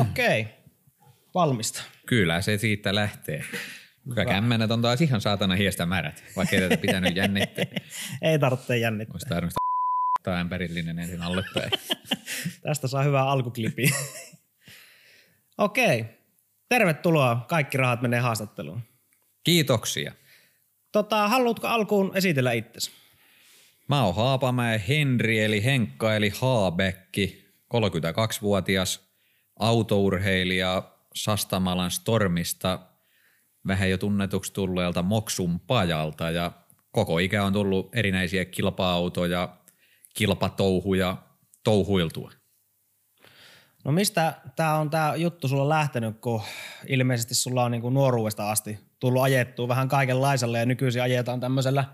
Okei, okay. valmista. Kyllä se siitä lähtee. Kyllä kämmenet on taas ihan saatana hiestä märät, vaikka ei tätä pitänyt jännittää. ei tarvitse jännittää. Olisi tarvinnut tämä ämpärillinen ensin alle päin. Tästä saa hyvää alkuklipi. Okei. Okay. Tervetuloa. Kaikki rahat menee haastatteluun. Kiitoksia. Tota, haluatko alkuun esitellä itsesi? Mä oon Haapamäen Henri eli Henkka eli Haabekki, 32-vuotias autourheilija Sastamalan Stormista, vähän jo tunnetuksi tulleelta Moksun pajalta ja koko ikä on tullut erinäisiä kilpa-autoja, kilpatouhuja touhuiltua. No mistä tämä on tämä juttu sulla lähtenyt, kun ilmeisesti sulla on niinku nuoruudesta asti tullut ajettua vähän kaikenlaisella ja nykyisin ajetaan tämmöisellä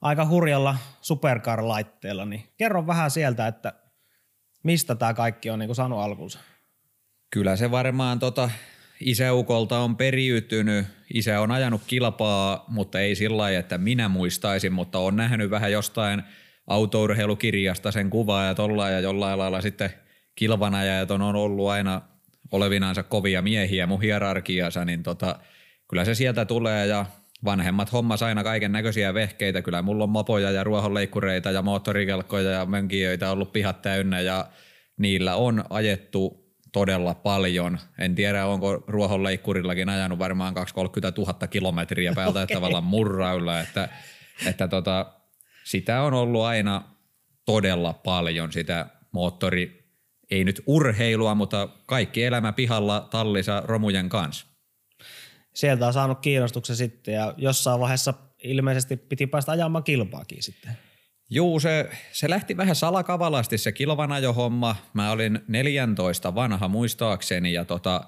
aika hurjalla supercar-laitteella, niin kerro vähän sieltä, että mistä tämä kaikki on niinku saanut alkunsa? Kyllä se varmaan tota isäukolta on periytynyt. Isä on ajanut kilpaa, mutta ei sillä lailla, että minä muistaisin, mutta on nähnyt vähän jostain autourheilukirjasta sen kuvaa ja tollain ja jollain lailla sitten kilvanajajat on ollut aina olevinaansa kovia miehiä mun hierarkiassa, niin tota, kyllä se sieltä tulee ja vanhemmat hommas aina kaiken näköisiä vehkeitä. Kyllä mulla on mopoja ja ruohonleikkureita ja moottorikelkkoja ja mönkijöitä ollut pihat täynnä ja niillä on ajettu todella paljon. En tiedä, onko ruohonleikkurillakin ajanut varmaan 230 000 kilometriä päältä okay. tavallaan murraulla, että, että tota, sitä on ollut aina todella paljon sitä moottori, ei nyt urheilua, mutta kaikki elämä pihalla tallissa romujen kanssa. Sieltä on saanut kiinnostuksen sitten ja jossain vaiheessa ilmeisesti piti päästä ajamaan kilpaakin sitten. Juu, se, se lähti vähän salakavalasti se kilvanajohomma. Mä olin 14 vanha muistaakseni ja tota,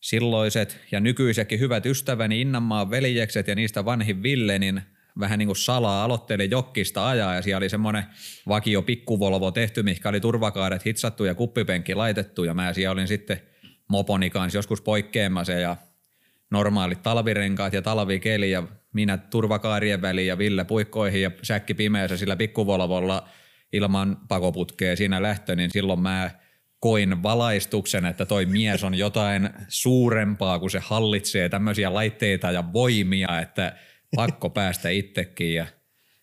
silloiset ja nykyisetkin hyvät ystäväni Innanmaan veljekset ja niistä vanhin Ville, niin vähän niin kuin salaa aloitteli jokkista ajaa ja siellä oli semmoinen vakio pikkuvolvo tehty, mikä oli turvakaaret hitsattu ja kuppipenkki laitettu ja mä siellä olin sitten moponi kanssa joskus poikkeamassa ja normaalit talvirenkaat ja talvikeli ja minä turvakaarien väliin ja Ville puikkoihin ja säkki pimeässä sillä pikkuvolvolla ilman pakoputkea siinä lähtö, niin silloin mä koin valaistuksen, että toi mies on jotain suurempaa, kun se hallitsee tämmöisiä laitteita ja voimia, että pakko päästä itsekin. Ja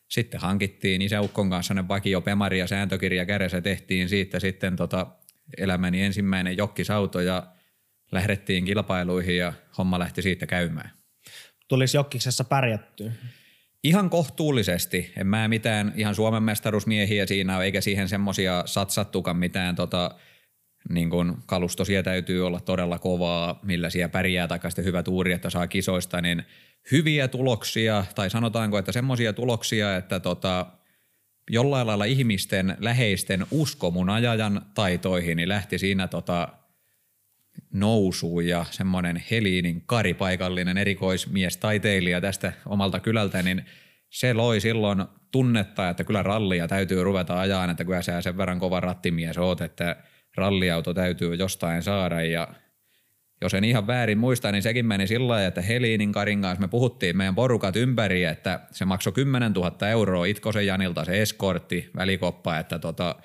sitten hankittiin isäukkon kanssa ne vakio Pemari ja sääntökirja kädessä tehtiin siitä sitten tota elämäni ensimmäinen jokkisauto ja lähdettiin kilpailuihin ja homma lähti siitä käymään. Tulisi jokkiksessa pärjättyä? Ihan kohtuullisesti. En mä mitään ihan Suomen mestaruusmiehiä siinä ole, eikä siihen semmosia satsattukaan mitään tota, niin kun kalusto siellä täytyy olla todella kovaa, millä siellä pärjää sitten hyvä tuuri, että saa kisoista, niin hyviä tuloksia, tai sanotaanko, että semmoisia tuloksia, että tota, jollain lailla ihmisten läheisten usko mun ajajan taitoihin, niin lähti siinä tota, nousuun ja semmoinen Heliinin Kari, paikallinen erikoismies taiteilija tästä omalta kylältä, niin se loi silloin tunnetta, että kyllä rallia täytyy ruveta ajaa, että kyllä sä sen verran kova rattimies oot, että ralliauto täytyy jostain saada. Ja jos en ihan väärin muista, niin sekin meni sillä lailla, että Heliinin Karin kanssa me puhuttiin meidän porukat ympäri, että se maksoi 10 000 euroa Itkosen Janilta se eskortti, välikoppa, että tota,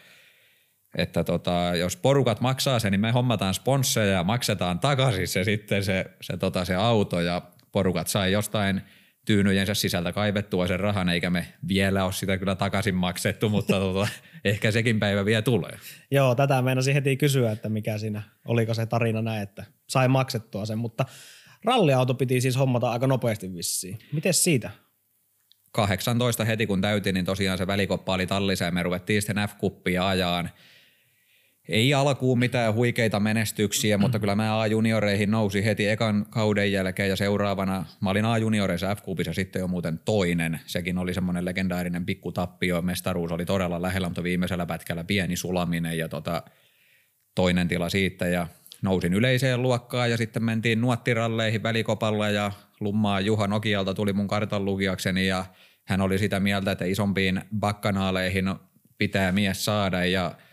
että tota, jos porukat maksaa sen, niin me hommataan sponsseja ja maksetaan takaisin se sitten se, se, tota, se auto ja porukat sai jostain tyynyjensä sisältä kaivettua sen rahan, eikä me vielä ole sitä kyllä takaisin maksettu, mutta tota, ehkä sekin päivä vielä tulee. Joo, tätä meinasin heti kysyä, että mikä siinä, oliko se tarina näin, että sai maksettua sen, mutta ralliauto piti siis hommata aika nopeasti vissiin. Miten siitä? 18 heti kun täytin, niin tosiaan se välikoppa oli tallissa ja me ruvettiin sitten F-kuppia ajaan – ei alkuun mitään huikeita menestyksiä, mutta kyllä mä A-junioreihin nousi heti ekan kauden jälkeen ja seuraavana, mä olin A-junioreissa f sitten jo muuten toinen. Sekin oli semmoinen legendaarinen pikkutappio, mestaruus oli todella lähellä, mutta viimeisellä pätkällä pieni sulaminen ja tota, toinen tila siitä ja nousin yleiseen luokkaan ja sitten mentiin nuottiralleihin välikopalla ja Lummaa Juha Nokialta tuli mun kartan lukijakseni ja hän oli sitä mieltä, että isompiin bakkanaaleihin pitää mies saada ja –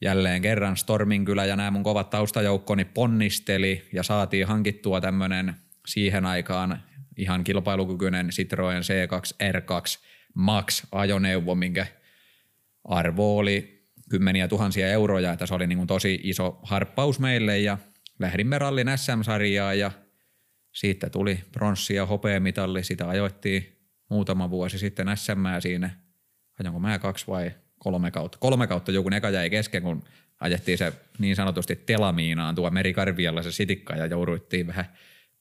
jälleen kerran Storminkylä ja nämä mun kovat taustajoukkoni ponnisteli ja saatiin hankittua tämmöinen siihen aikaan ihan kilpailukykyinen Citroen C2 R2 Max ajoneuvo, minkä arvo oli kymmeniä tuhansia euroja, että se oli niin kuin tosi iso harppaus meille ja lähdimme rallin SM-sarjaa ja siitä tuli pronssi ja hopeamitalli. Sitä ajoittiin muutama vuosi sitten SM siinä, ajanko mä kaksi vai kolme kautta. Kolme kautta joku eka jäi kesken, kun ajettiin se niin sanotusti telamiinaan tuo merikarvialla se sitikka ja jouduittiin vähän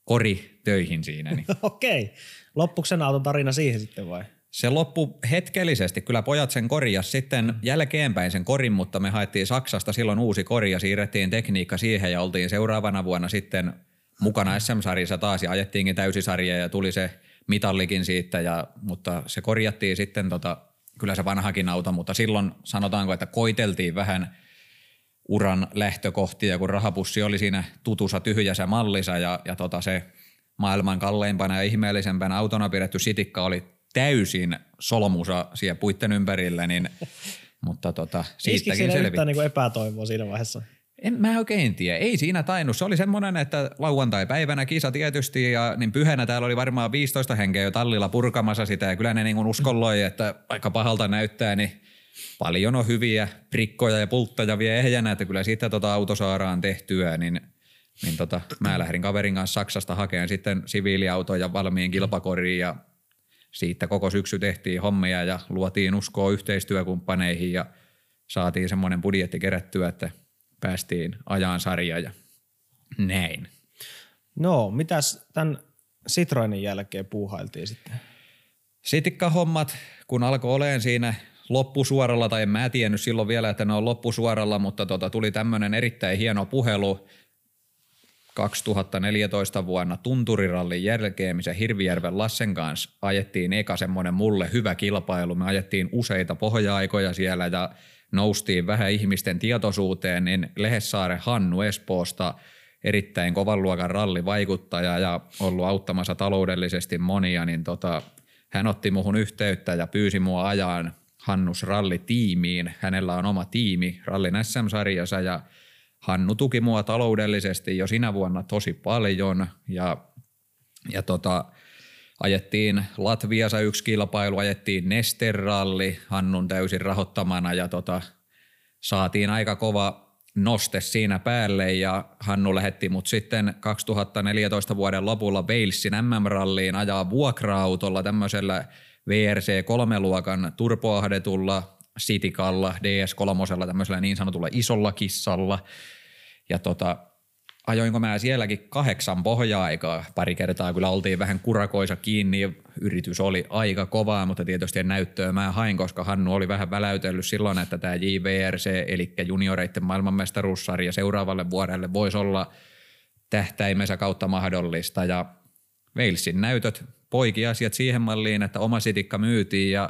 kori töihin siinä. Niin. Okei. Loppuiko sen auton tarina siihen sitten vai? Se loppu hetkellisesti. Kyllä pojat sen korjas sitten jälkeenpäin sen korin, mutta me haettiin Saksasta silloin uusi kori ja siirrettiin tekniikka siihen ja oltiin seuraavana vuonna sitten mukana SM-sarjassa taas ja ajettiinkin täysisarja ja tuli se mitallikin siitä, ja, mutta se korjattiin sitten tota, kyllä se vanhakin auto, mutta silloin sanotaanko, että koiteltiin vähän uran lähtökohtia, kun rahapussi oli siinä tutussa tyhjässä mallissa ja, ja tota se maailman kalleimpana ja ihmeellisempänä autona pidetty sitikka oli täysin solmusa siellä puitten ympärillä, niin, mutta tota, siitäkin selvittiin. niin epätoivoa siinä vaiheessa? En mä oikein tiedä. Ei siinä tainnut. Se oli semmoinen, että lauantai-päivänä kisa tietysti ja niin pyhänä täällä oli varmaan 15 henkeä jo tallilla purkamassa sitä ja kyllä ne niin uskolloi, että aika pahalta näyttää, niin paljon on hyviä prikkoja ja pultteja vielä ehjänä, että kyllä siitä tota auto saadaan tehtyä, niin, niin tota, mä lähdin kaverin kanssa Saksasta hakemaan sitten siviiliautoja valmiin kilpakoriin ja siitä koko syksy tehtiin hommia ja luotiin uskoa yhteistyökumppaneihin ja saatiin semmoinen budjetti kerättyä, että päästiin ajan sarja ja näin. No, mitäs tämän Citroenin jälkeen puuhailtiin sitten? Sitikka-hommat, kun alkoi olemaan siinä loppusuoralla, tai en mä tiennyt silloin vielä, että ne on loppusuoralla, mutta tota, tuli tämmöinen erittäin hieno puhelu 2014 vuonna Tunturirallin jälkeen, missä Hirvijärven Lassen kanssa ajettiin eka semmoinen mulle hyvä kilpailu. Me ajettiin useita pohja-aikoja siellä ja noustiin vähän ihmisten tietoisuuteen, niin Lehessaare Hannu Espoosta erittäin kovan luokan rallivaikuttaja ja ollut auttamassa taloudellisesti monia, niin tota, hän otti muhun yhteyttä ja pyysi mua ajaan Hannus rallitiimiin. Hänellä on oma tiimi rallin SM-sarjassa ja Hannu tuki mua taloudellisesti jo sinä vuonna tosi paljon ja, ja tota, ajettiin Latviassa yksi kilpailu, ajettiin Nesteralli Hannun täysin rahoittamana ja tota, saatiin aika kova noste siinä päälle ja Hannu lähetti mut sitten 2014 vuoden lopulla Walesin MM-ralliin ajaa vuokra-autolla tämmöisellä VRC 3-luokan turpoahdetulla Citikalla, DS3, tämmöisellä niin sanotulla isolla kissalla. Ja tota, ajoinko mä sielläkin kahdeksan pohja-aikaa. Pari kertaa kyllä oltiin vähän kurakoisa kiinni, yritys oli aika kovaa, mutta tietysti näyttöä mä hain, koska Hannu oli vähän väläytellyt silloin, että tämä JVRC, eli junioreiden maailmanmestaruussarja seuraavalle vuodelle voisi olla tähtäimensä kautta mahdollista. Ja Walesin näytöt poiki asiat siihen malliin, että oma sitikka myytiin ja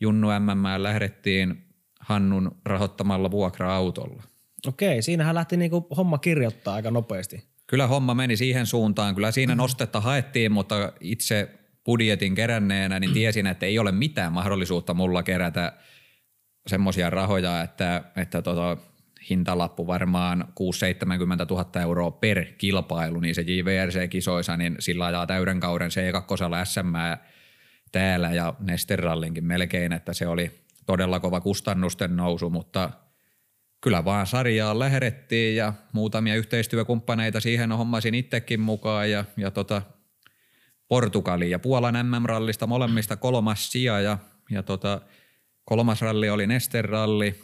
Junnu MM lähdettiin Hannun rahoittamalla vuokra-autolla. Okei, siinähän lähti niinku homma kirjoittaa aika nopeasti. Kyllä homma meni siihen suuntaan. Kyllä siinä mm-hmm. nostetta haettiin, mutta itse budjetin keränneenä niin tiesin, että ei ole mitään mahdollisuutta mulla kerätä semmoisia rahoja, että, että tota, hintalappu varmaan 6-70 000 euroa per kilpailu, niin se JVRC-kisoisa, niin sillä ajaa täyden kauden C2 SM täällä ja Nesterallinkin melkein, että se oli todella kova kustannusten nousu, mutta kyllä vaan sarjaa lähdettiin ja muutamia yhteistyökumppaneita siihen hommasin itsekin mukaan ja, ja tota, Portugali ja Puolan MM-rallista molemmista kolmas sija ja, ja tota, kolmas ralli oli Nesteralli,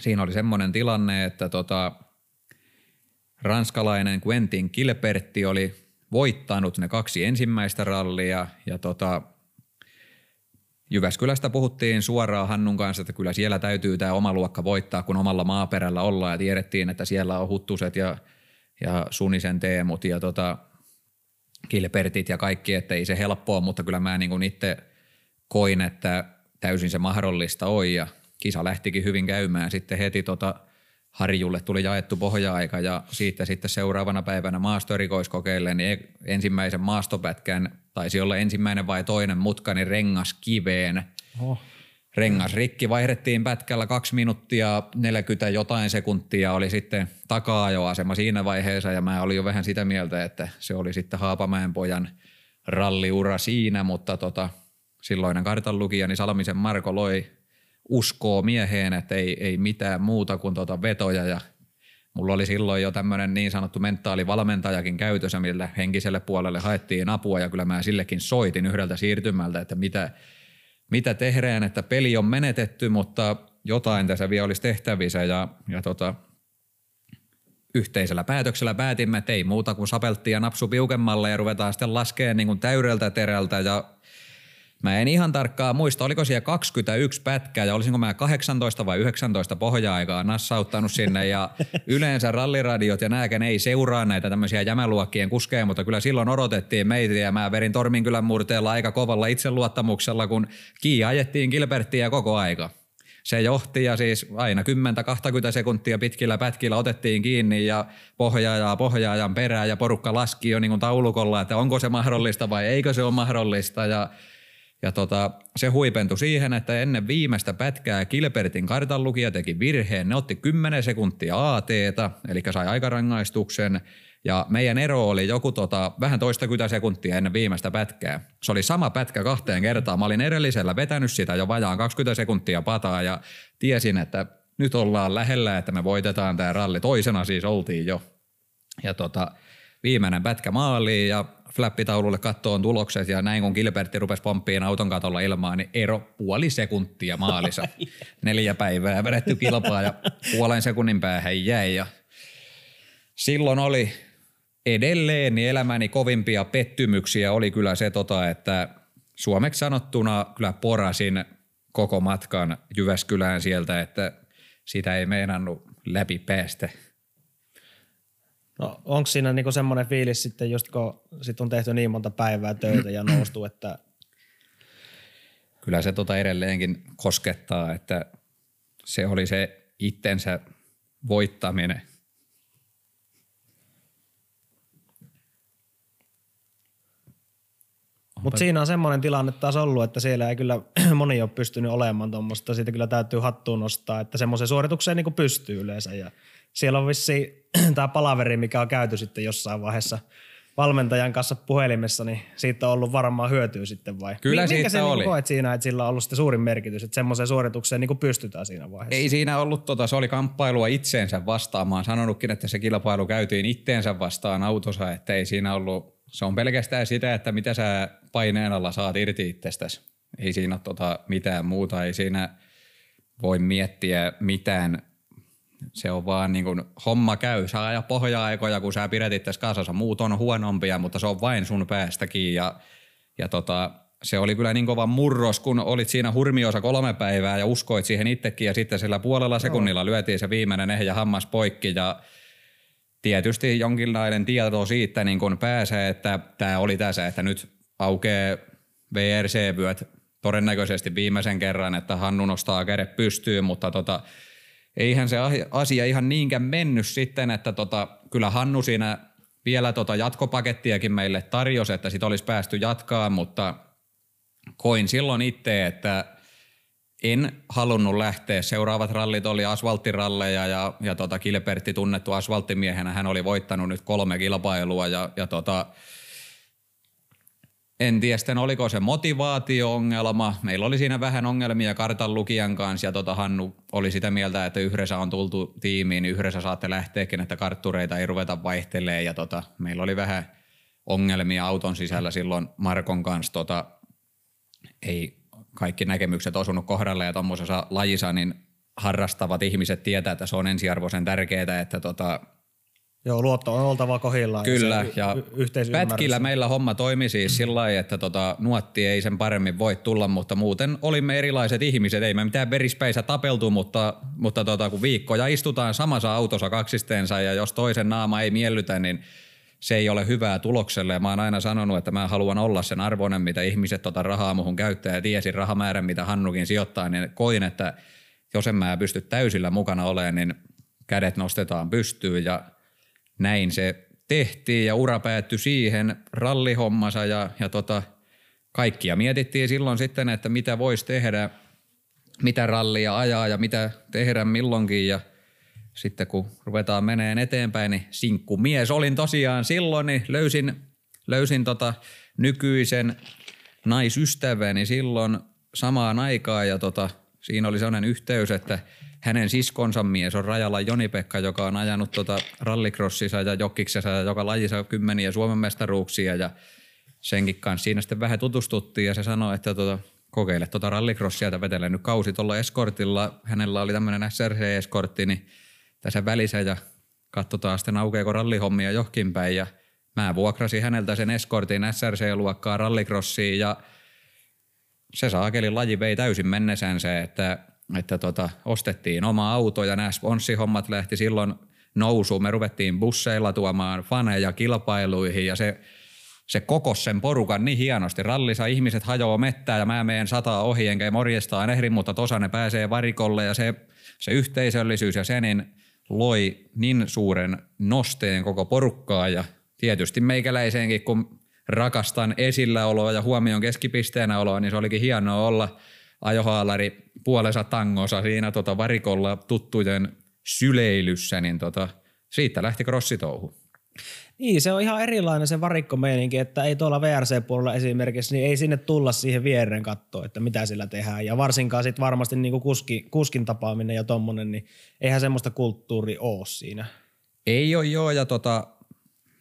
siinä oli semmoinen tilanne, että tota, ranskalainen Quentin Kilpertti oli voittanut ne kaksi ensimmäistä rallia ja tota, Jyväskylästä puhuttiin suoraan Hannun kanssa, että kyllä siellä täytyy tämä oma luokka voittaa, kun omalla maaperällä ollaan ja tiedettiin, että siellä on Huttuset ja, ja Sunisen Teemut ja tota, Kilpertit ja kaikki, että ei se helppoa, mutta kyllä mä niin itse koin, että täysin se mahdollista on ja kisa lähtikin hyvin käymään. Sitten heti tota Harjulle tuli jaettu pohja-aika ja siitä sitten seuraavana päivänä maastoerikoiskokeille, niin ensimmäisen maastopätkän taisi olla ensimmäinen vai toinen mutka, niin rengas kiveen. Oh. Rengas rikki, vaihdettiin pätkällä kaksi minuuttia 40 jotain sekuntia, oli sitten taka-ajoasema siinä vaiheessa ja mä olin jo vähän sitä mieltä, että se oli sitten Haapamäen pojan ralliura siinä, mutta tota, silloinen kartanlukijani Salmisen Marko loi uskoo mieheen, että ei, ei mitään muuta kuin tota vetoja. Ja Mulla oli silloin jo tämmöinen niin sanottu mentaalivalmentajakin käytössä, millä henkiselle puolelle haettiin apua. Ja kyllä mä sillekin soitin yhdeltä siirtymältä, että mitä, mitä tehdään, että peli on menetetty, mutta jotain tässä vielä olisi tehtävissä. Ja, ja tota, yhteisellä päätöksellä päätimme, että ei muuta kuin sapelttiin ja napsu piukemmalle ja ruvetaan sitten laskemaan niin kuin täydeltä terältä. Ja Mä en ihan tarkkaan muista, oliko siellä 21 pätkää ja olisinko mä 18 vai 19 pohja-aikaa nassauttanut sinne ja yleensä ralliradiot ja nääkään ei seuraa näitä tämmöisiä jämäluokkien kuskeja, mutta kyllä silloin odotettiin meitä ja mä verin Torminkylän murteella aika kovalla itseluottamuksella, kun kii ajettiin Gilberttiä koko aika. Se johti ja siis aina 10-20 sekuntia pitkillä pätkillä otettiin kiinni ja pohjaaja pohjaajan perään ja porukka laski jo niin kuin taulukolla, että onko se mahdollista vai eikö se ole mahdollista ja ja tota, se huipentui siihen, että ennen viimeistä pätkää Kilpertin kartanlukija teki virheen. Ne otti 10 sekuntia ATta, eli sai aikarangaistuksen. Ja meidän ero oli joku tota, vähän toista sekuntia ennen viimeistä pätkää. Se oli sama pätkä kahteen kertaan. Mä olin edellisellä vetänyt sitä jo vajaan 20 sekuntia pataa ja tiesin, että nyt ollaan lähellä, että me voitetaan tämä ralli. Toisena siis oltiin jo. Ja tota, viimeinen pätkä maaliin ja flappitaululle kattoon tulokset ja näin kun Gilbertti rupesi pomppiin auton katolla ilmaan, niin ero puoli sekuntia maalissa. Neljä päivää vedetty kilpaa ja puolen sekunnin päähän jäi ja silloin oli edelleen niin elämäni kovimpia pettymyksiä oli kyllä se, tota, että suomeksi sanottuna kyllä porasin koko matkan Jyväskylään sieltä, että sitä ei meinannut läpi päästä. No onko siinä niinku semmoinen fiilis sitten, just kun sit on tehty niin monta päivää töitä ja noustu, että... Kyllä se tota edelleenkin koskettaa, että se oli se itsensä voittaminen. Mutta siinä on semmoinen tilanne taas ollut, että siellä ei kyllä moni ole pystynyt olemaan tuommoista. Siitä kyllä täytyy hattuun nostaa, että semmoisen suoritukseen niin pystyy yleensä. Ja siellä on vissi tämä palaveri, mikä on käyty sitten jossain vaiheessa valmentajan kanssa puhelimessa, niin siitä on ollut varmaan hyötyä sitten vai? Kyllä Minkä siitä se oli. Niin koet siinä, että sillä on ollut sitten suurin merkitys, että semmoiseen suoritukseen niin pystytään siinä vaiheessa? Ei siinä ollut, tota, se oli kamppailua itseensä vastaan. Mä oon sanonutkin, että se kilpailu käytiin itteensä vastaan autossa, että ei siinä ollut, se on pelkästään sitä, että mitä sä paineen alla saat irti itsestäsi. Ei siinä ole tota, mitään muuta, ei siinä voi miettiä mitään se on vaan niin kuin, homma käy. Sä ajaa pohja-aikoja, kun sä pidät itse kasassa. Muut on huonompia, mutta se on vain sun päästäkin. Ja, ja tota, se oli kyllä niin kova murros, kun olit siinä hurmiosa kolme päivää ja uskoit siihen itsekin. Ja sitten sillä puolella sekunnilla lyötiin se viimeinen ehjä hammas poikki. Ja tietysti jonkinlainen tieto siitä niin kun pääsee, että tämä oli tässä, että nyt aukeaa VRC-vyöt todennäköisesti viimeisen kerran, että Hannu nostaa kädet pystyyn, mutta tota, eihän se asia ihan niinkään mennyt sitten, että tota, kyllä Hannu siinä vielä tota jatkopakettiakin meille tarjosi, että sit olisi päästy jatkaa, mutta koin silloin itse, että en halunnut lähteä. Seuraavat rallit oli asfalttiralleja ja, ja tota Kilpertti tunnettu asfalttimiehenä. Hän oli voittanut nyt kolme kilpailua ja, ja tota, en tiedä sitten, oliko se motivaatio-ongelma. Meillä oli siinä vähän ongelmia kartan lukijan kanssa ja tota Hannu oli sitä mieltä, että yhdessä on tultu tiimiin, niin yhdessä saatte lähteäkin, että karttureita ei ruveta vaihtelee ja tota, meillä oli vähän ongelmia auton sisällä silloin Markon kanssa. Tota, ei kaikki näkemykset osunut kohdalle ja tuommoisessa lajissa niin harrastavat ihmiset tietää, että se on ensiarvoisen tärkeää, että tota, Joo, luotto on oltava kohillaan. Kyllä, ja, ja pätkillä meillä homma toimi siis sillä lailla, että tota, nuotti ei sen paremmin voi tulla, mutta muuten olimme erilaiset ihmiset. Ei me mitään verispäissä tapeltu, mutta, mutta tota, kun viikkoja istutaan samassa autossa kaksisteensa ja jos toisen naama ei miellytä, niin se ei ole hyvää tulokselle. Ja mä oon aina sanonut, että mä haluan olla sen arvoinen, mitä ihmiset tota rahaa muhun käyttää ja tiesin rahamäärän, mitä Hannukin sijoittaa, niin koin, että jos en mä pysty täysillä mukana olemaan, niin kädet nostetaan pystyyn ja näin se tehtiin ja ura päättyi siihen rallihommassa ja, ja tota, kaikkia mietittiin silloin sitten, että mitä voisi tehdä, mitä rallia ajaa ja mitä tehdä milloinkin ja sitten kun ruvetaan meneen eteenpäin, niin sinkku mies olin tosiaan silloin, niin löysin, löysin tota nykyisen naisystäväni silloin samaan aikaan ja tota, siinä oli sellainen yhteys, että hänen siskonsa mies on Rajala Joni-Pekka, joka on ajanut tota rallikrossissa ja jokkiksessa ja joka lajissa kymmeniä Suomen mestaruuksia ja senkin kanssa siinä sitten vähän tutustuttiin ja se sanoi, että tota, kokeile tuota rallikrossia ja vetele nyt kausi tuolla eskortilla. Hänellä oli tämmöinen SRC-eskortti, niin tässä välissä ja katsotaan sitten aukeako rallihommia johonkin päin ja mä vuokrasin häneltä sen eskortin SRC-luokkaa rallikrossiin ja se saakeli laji vei täysin mennessänsä, että, että tota, ostettiin oma auto ja nämä sponssihommat lähti silloin nousuun. Me ruvettiin busseilla tuomaan faneja kilpailuihin ja se, se koko sen porukan niin hienosti. Rallissa ihmiset hajoaa mettää ja mä meen sataa ohi enkä morjestaan ehdi, mutta tosa ne pääsee varikolle ja se, se yhteisöllisyys ja se niin loi niin suuren nosteen koko porukkaa ja tietysti meikäläiseenkin, kun rakastan esilläoloa ja huomion keskipisteenä oloa, niin se olikin hienoa olla ajohaalari puolensa tangossa siinä tota varikolla tuttujen syleilyssä, niin tota, siitä lähti crossitouhu. Niin, se on ihan erilainen se varikkomeininki, että ei tuolla VRC-puolella esimerkiksi, niin ei sinne tulla siihen viereen katsoa, että mitä sillä tehdään. Ja varsinkaan sitten varmasti niin kuin kuski, kuskin tapaaminen ja tommonen, niin eihän semmoista kulttuuri ole siinä. Ei ole joo, ja tota,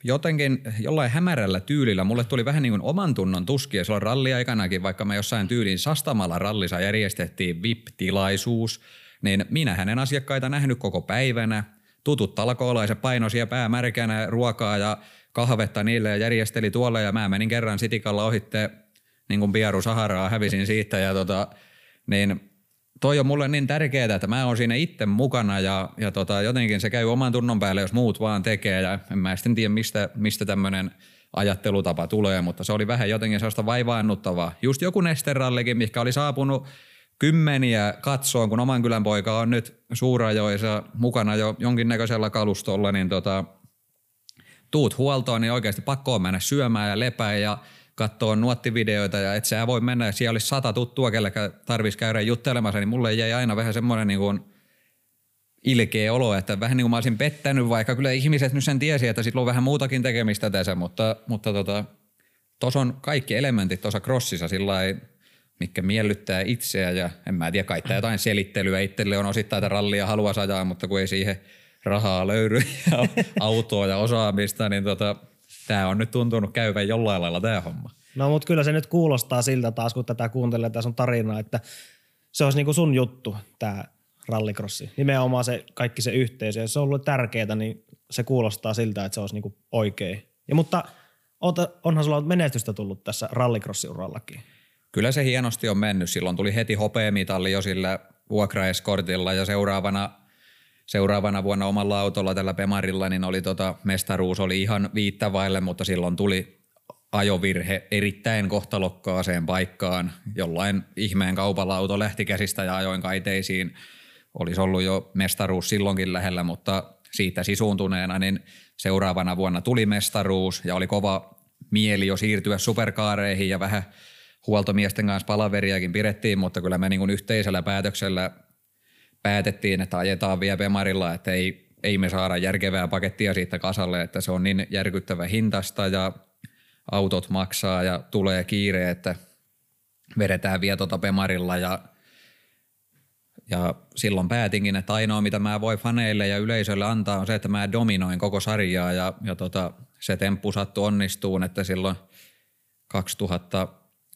jotenkin jollain hämärällä tyylillä. Mulle tuli vähän niin kuin oman tunnon tuskia silloin ralliaikanakin, vaikka me jossain tyyliin Sastamalla rallissa järjestettiin VIP-tilaisuus, niin minä hänen asiakkaita nähnyt koko päivänä, tutut talkoolaiset painoisia päämärkänä ruokaa ja kahvetta niille ja järjesteli tuolle ja mä menin kerran sitikalla ohitte niin kuin Pieru Saharaa, hävisin siitä ja tota, niin toi on mulle niin tärkeää, että mä oon siinä itse mukana ja, ja tota, jotenkin se käy oman tunnon päälle, jos muut vaan tekee ja en mä sitten tiedä, mistä, mistä tämmöinen ajattelutapa tulee, mutta se oli vähän jotenkin sellaista vaivaannuttavaa. Just joku nesterallikin, mikä oli saapunut kymmeniä katsoon, kun oman kylän poika on nyt suurajoissa mukana jo jonkinnäköisellä kalustolla, niin tota, tuut huoltoon, niin oikeasti pakko on mennä syömään ja lepää ja katsoa nuottivideoita ja et sä voi mennä, siellä olisi sata tuttua, kelle tarvitsisi käydä juttelemassa, niin mulle jäi aina vähän semmoinen niin kuin ilkeä olo, että vähän niin kuin mä olisin pettänyt, vaikka kyllä ihmiset nyt sen tiesi, että sillä on vähän muutakin tekemistä tässä, mutta, mutta tota, tuossa on kaikki elementit tuossa crossissa sillä mikä miellyttää itseä ja en mä tiedä, kai jotain selittelyä itselle on osittain, että rallia haluaa ajaa, mutta kun ei siihen rahaa löydy ja autoa ja osaamista, niin tota, tämä on nyt tuntunut käyvän jollain lailla tämä homma. No mutta kyllä se nyt kuulostaa siltä taas, kun tätä kuuntelee tässä on tarinaa, että se olisi niinku sun juttu, tämä rallikrossi. Nimenomaan se kaikki se yhteisö. Jos se on ollut tärkeää, niin se kuulostaa siltä, että se olisi niinku oikein. Ja mutta onhan sulla menestystä tullut tässä rallikrossi-urallakin. Kyllä se hienosti on mennyt. Silloin tuli heti hopeamitalli jo sillä vuokraeskortilla ja seuraavana, seuraavana vuonna omalla autolla tällä Pemarilla niin oli tota, mestaruus oli ihan viittävaille, mutta silloin tuli ajovirhe erittäin kohtalokkaaseen paikkaan. Jollain ihmeen kaupalla auto lähti käsistä ja ajoin kaiteisiin. Olisi ollut jo mestaruus silloinkin lähellä, mutta siitä sisuuntuneena niin seuraavana vuonna tuli mestaruus ja oli kova mieli jo siirtyä superkaareihin ja vähän – huoltomiesten kanssa palaveriakin pidettiin, mutta kyllä me niin kuin yhteisellä päätöksellä päätettiin, että ajetaan vielä Bemarilla, että ei, ei me saada järkevää pakettia siitä kasalle, että se on niin järkyttävä hintasta ja autot maksaa ja tulee kiire, että vedetään vielä tuota Bemarilla ja, ja silloin päätinkin, että ainoa mitä mä voi faneille ja yleisölle antaa on se, että mä dominoin koko sarjaa ja, ja tota, se temppu sattui onnistuun, että silloin 2000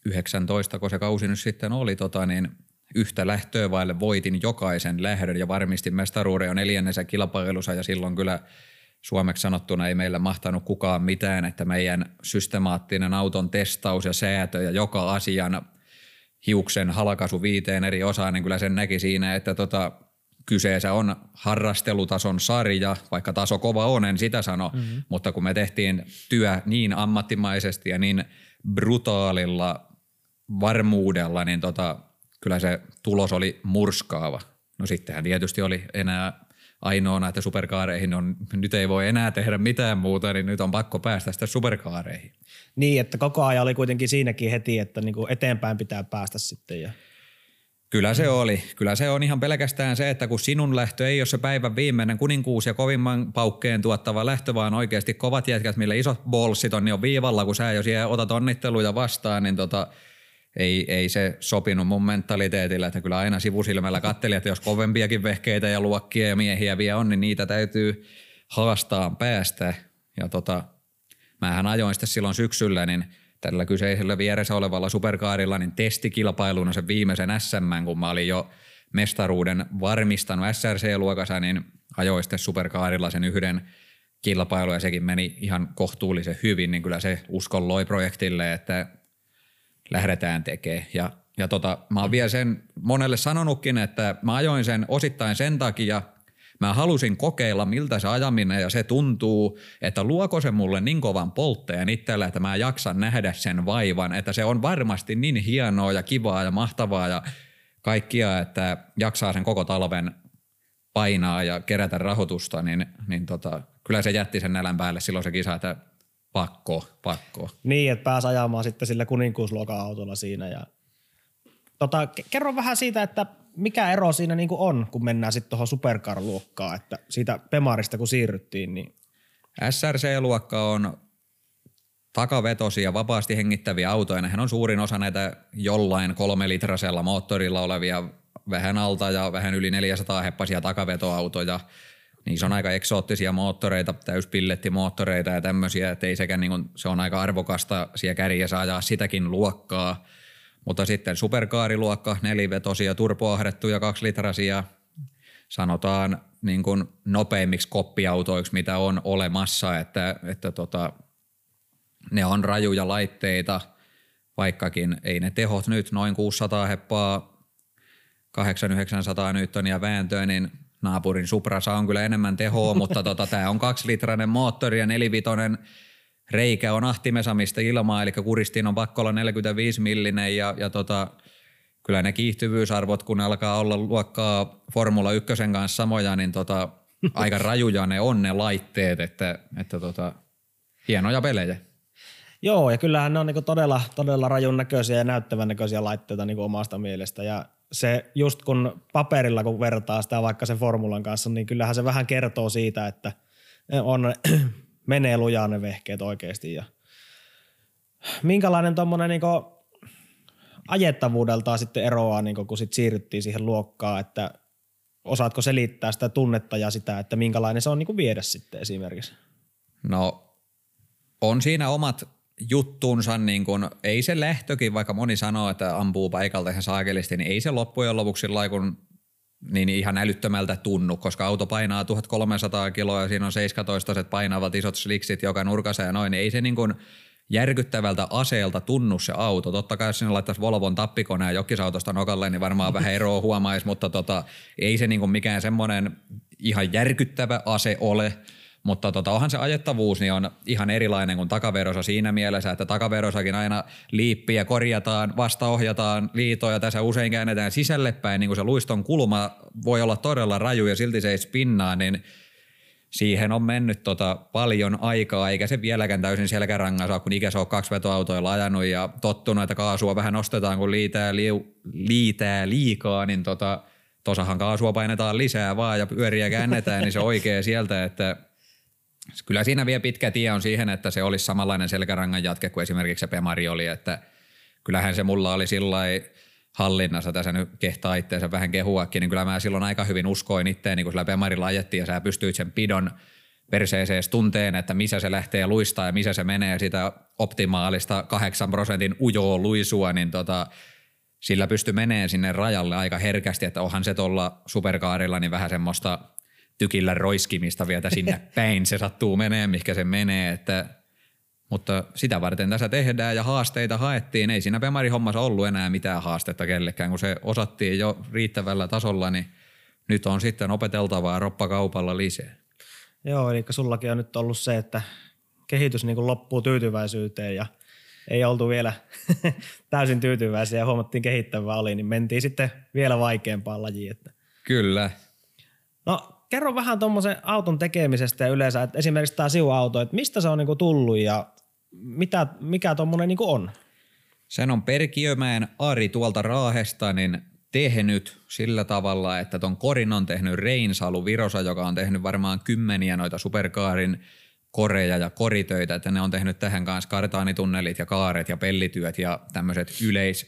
19, kun se kausi nyt sitten oli, tota, niin yhtä lähtöä vaille voitin jokaisen lähdön ja varmistin mestaruuden jo neljännessä kilpailussa ja silloin kyllä suomeksi sanottuna ei meillä mahtanut kukaan mitään, että meidän systemaattinen auton testaus ja säätö ja joka asian hiuksen halkasu viiteen eri osaan, niin kyllä sen näki siinä, että tota, kyseessä on harrastelutason sarja, vaikka taso kova on, en sitä sano, mm-hmm. mutta kun me tehtiin työ niin ammattimaisesti ja niin brutaalilla varmuudella, niin tota, kyllä se tulos oli murskaava. No sittenhän tietysti oli enää ainoana, että superkaareihin on, nyt ei voi enää tehdä mitään muuta, niin nyt on pakko päästä sitä superkaareihin. Niin, että koko ajan oli kuitenkin siinäkin heti, että niin kuin eteenpäin pitää päästä sitten. Ja... Kyllä se oli. Kyllä se on ihan pelkästään se, että kun sinun lähtö ei ole se päivän viimeinen kuninkuus ja kovimman paukkeen tuottava lähtö, vaan oikeasti kovat jätkät, millä isot bolsit on, niin on viivalla, kun sä jo siellä otat onnitteluja vastaan, niin tota, ei, ei se sopinut mun mentaliteetillä, että kyllä aina sivusilmällä katteli, että jos kovempiakin vehkeitä ja luokkia ja miehiä vielä on, niin niitä täytyy haastaa päästä. Ja tota, mähän ajoin sitten silloin syksyllä, niin tällä kyseisellä vieressä olevalla superkaarilla niin testikilpailuna sen viimeisen SM, kun mä olin jo mestaruuden varmistanut SRC-luokassa, niin ajoin sitten superkaarilla sen yhden kilpailu ja sekin meni ihan kohtuullisen hyvin, niin kyllä se uskon loi projektille, että lähdetään tekemään. Ja, ja tota, mä oon vielä sen monelle sanonutkin, että mä ajoin sen osittain sen takia, Mä halusin kokeilla, miltä se ajaminen ja se tuntuu, että luoko se mulle niin kovan poltteen itselle, että mä jaksan nähdä sen vaivan, että se on varmasti niin hienoa ja kivaa ja mahtavaa ja kaikkia, että jaksaa sen koko talven painaa ja kerätä rahoitusta, niin, niin tota, kyllä se jätti sen nälän päälle silloin se kisa, että pakko, pakko. Niin, että pääsi ajamaan sitten sillä kuninkuusluokan autolla siinä. Ja... Tota, kerro vähän siitä, että mikä ero siinä niin on, kun mennään sitten tuohon supercar-luokkaan, että siitä Pemarista kun siirryttiin, niin SRC-luokka on takavetosia, vapaasti hengittäviä autoja. Nehän on suurin osa näitä jollain kolmelitrasella moottorilla olevia vähän alta ja vähän yli 400 heppasia takavetoautoja. Niissä on aika eksoottisia moottoreita, täyspillettimoottoreita ja tämmöisiä, että ei sekä niin kuin, se on aika arvokasta siellä kärjessä ajaa sitäkin luokkaa. Mutta sitten superkaariluokka, nelivetosia, turpoahdettuja, kaksilitrasia, sanotaan niin kuin nopeimmiksi koppiautoiksi, mitä on olemassa, että, että tota, ne on rajuja laitteita, vaikkakin ei ne tehot nyt noin 600 heppaa, 800-900 newtonia vääntöä, niin naapurin Suprassa on kyllä enemmän tehoa, mutta tota, tämä on kaksilitrainen moottori ja nelivitonen reikä on ahtimesamista ilmaa, eli kuristiin on pakko olla 45 millinen ja, ja tota, kyllä ne kiihtyvyysarvot, kun alkaa olla luokkaa Formula 1 kanssa samoja, niin tota, aika rajuja ne on ne laitteet, että, että tota, hienoja pelejä. Joo, ja kyllähän ne on niinku todella, todella rajun näköisiä ja näyttävän näköisiä laitteita niinku omasta mielestä. Ja se just kun paperilla kun vertaa sitä vaikka sen formulan kanssa, niin kyllähän se vähän kertoo siitä, että on, menee lujaa ne vehkeet oikeasti. Ja minkälainen tuommoinen niinku ajettavuudeltaan sitten eroaa, niinku kun sit siirryttiin siihen luokkaan, että osaatko selittää sitä tunnetta ja sitä, että minkälainen se on niinku viedä sitten esimerkiksi? No on siinä omat juttuunsa, niin kun, ei se lähtökin, vaikka moni sanoo, että ampuu paikalta ihan saakelisti, niin ei se loppujen lopuksi sillä kun niin ihan älyttömältä tunnu, koska auto painaa 1300 kiloa ja siinä on 17 painavat isot sliksit joka nurkassa ja noin, niin ei se niin kuin järkyttävältä aseelta tunnu se auto. Totta kai jos sinne laittaisi Volvon tappikoneen jokisautosta nokalle, niin varmaan vähän eroa huomaisi, mutta tota, ei se niin mikään semmoinen ihan järkyttävä ase ole – mutta tota, onhan se ajettavuus niin on ihan erilainen kuin takaverosa siinä mielessä, että takaverosakin aina liippiä korjataan, vastaohjataan liitoja, tässä usein käännetään sisälle päin, niin kuin se luiston kulma voi olla todella raju ja silti se ei spinnaa, niin siihen on mennyt tota paljon aikaa, eikä se vieläkään täysin selkärangas ole, kun ikä se on kaksi vetoautoilla ajanut ja tottunut, että kaasua vähän nostetaan, kun liitää, liu, liitää liikaa, niin tota, tosahan kaasua painetaan lisää vaan ja pyöriä käännetään, niin se oikea sieltä, että Kyllä siinä vielä pitkä tie on siihen, että se olisi samanlainen selkärangan jatke kuin esimerkiksi se Pemari oli, että kyllähän se mulla oli sillä hallinnassa, tässä nyt kehtaa itseensä vähän kehuakin, niin kyllä mä silloin aika hyvin uskoin itteen, kun sillä Pemarilla ajettiin ja sä pystyit sen pidon perseeseen tunteen, että missä se lähtee luistaa ja missä se menee sitä optimaalista 8 prosentin ujoa luisua, niin tota, sillä pysty menee sinne rajalle aika herkästi, että onhan se tuolla superkaarilla niin vähän semmoista tykillä roiskimista vielä sinne päin se sattuu menee, mikä se menee, että mutta sitä varten tässä tehdään ja haasteita haettiin. Ei siinä Pemari-hommassa ollut enää mitään haastetta kellekään, kun se osattiin jo riittävällä tasolla, niin nyt on sitten opeteltavaa roppakaupalla lisää. Joo, eli sullakin on nyt ollut se, että kehitys niin loppuu tyytyväisyyteen ja ei oltu vielä täysin tyytyväisiä ja huomattiin kehittävää oli, niin mentiin sitten vielä vaikeampaan lajiin. Että. Kyllä. No kerro vähän tuommoisen auton tekemisestä ja yleensä, että esimerkiksi tämä siuauto, että mistä se on niinku tullut ja mitä, mikä tuommoinen niinku on? Sen on Perkiömäen Ari tuolta Raahesta niin tehnyt sillä tavalla, että ton korin on tehnyt Reinsalu Virosa, joka on tehnyt varmaan kymmeniä noita superkaarin koreja ja koritöitä, että ne on tehnyt tähän kanssa kartaanitunnelit ja kaaret ja pellityöt ja tämmöiset yleis,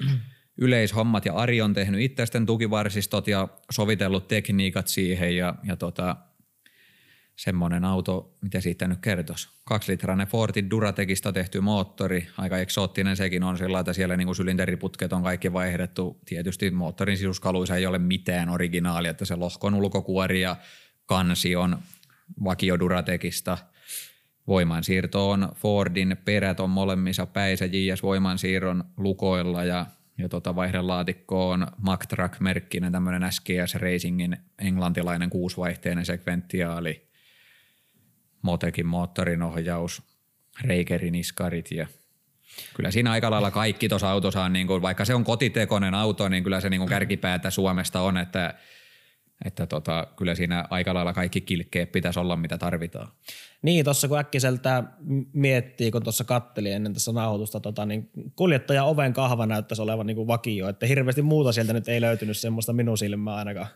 yleishommat. Ja Ari on tehnyt itsesten tukivarsistot ja sovitellut tekniikat siihen ja, ja tota, semmoinen auto, mitä siitä nyt kertoisi. Kaksilitrainen Fortin Duratekista tehty moottori, aika eksoottinen sekin on sillä, että siellä niinku sylinteriputket on kaikki vaihdettu. Tietysti moottorin sisuskaluissa ei ole mitään originaalia, että se lohkon ulkokuori ja kansi on vakio Duratekista. Voimansiirto on Fordin perät on molemmissa päissä JS-voimansiirron lukoilla ja ja tota vaihdelaatikko on Mactrack-merkkinen tämmöinen SGS Racingin englantilainen kuusivaihteinen sekventiaali Motekin moottorin ohjaus, Reikerin iskarit ja kyllä siinä aika lailla kaikki tuossa autossa on, niin kuin, vaikka se on kotitekoinen auto, niin kyllä se niin kuin kärkipäätä Suomesta on, että, että tota, kyllä siinä aika lailla kaikki kilkkeet pitäisi olla, mitä tarvitaan. Niin, tuossa kun äkkiseltä miettii, kun tuossa katteli ennen tässä nauhoitusta, tota, niin kuljettaja oven kahva näyttäisi olevan niin kuin vakio, että hirveästi muuta sieltä nyt ei löytynyt semmoista minun silmää ainakaan.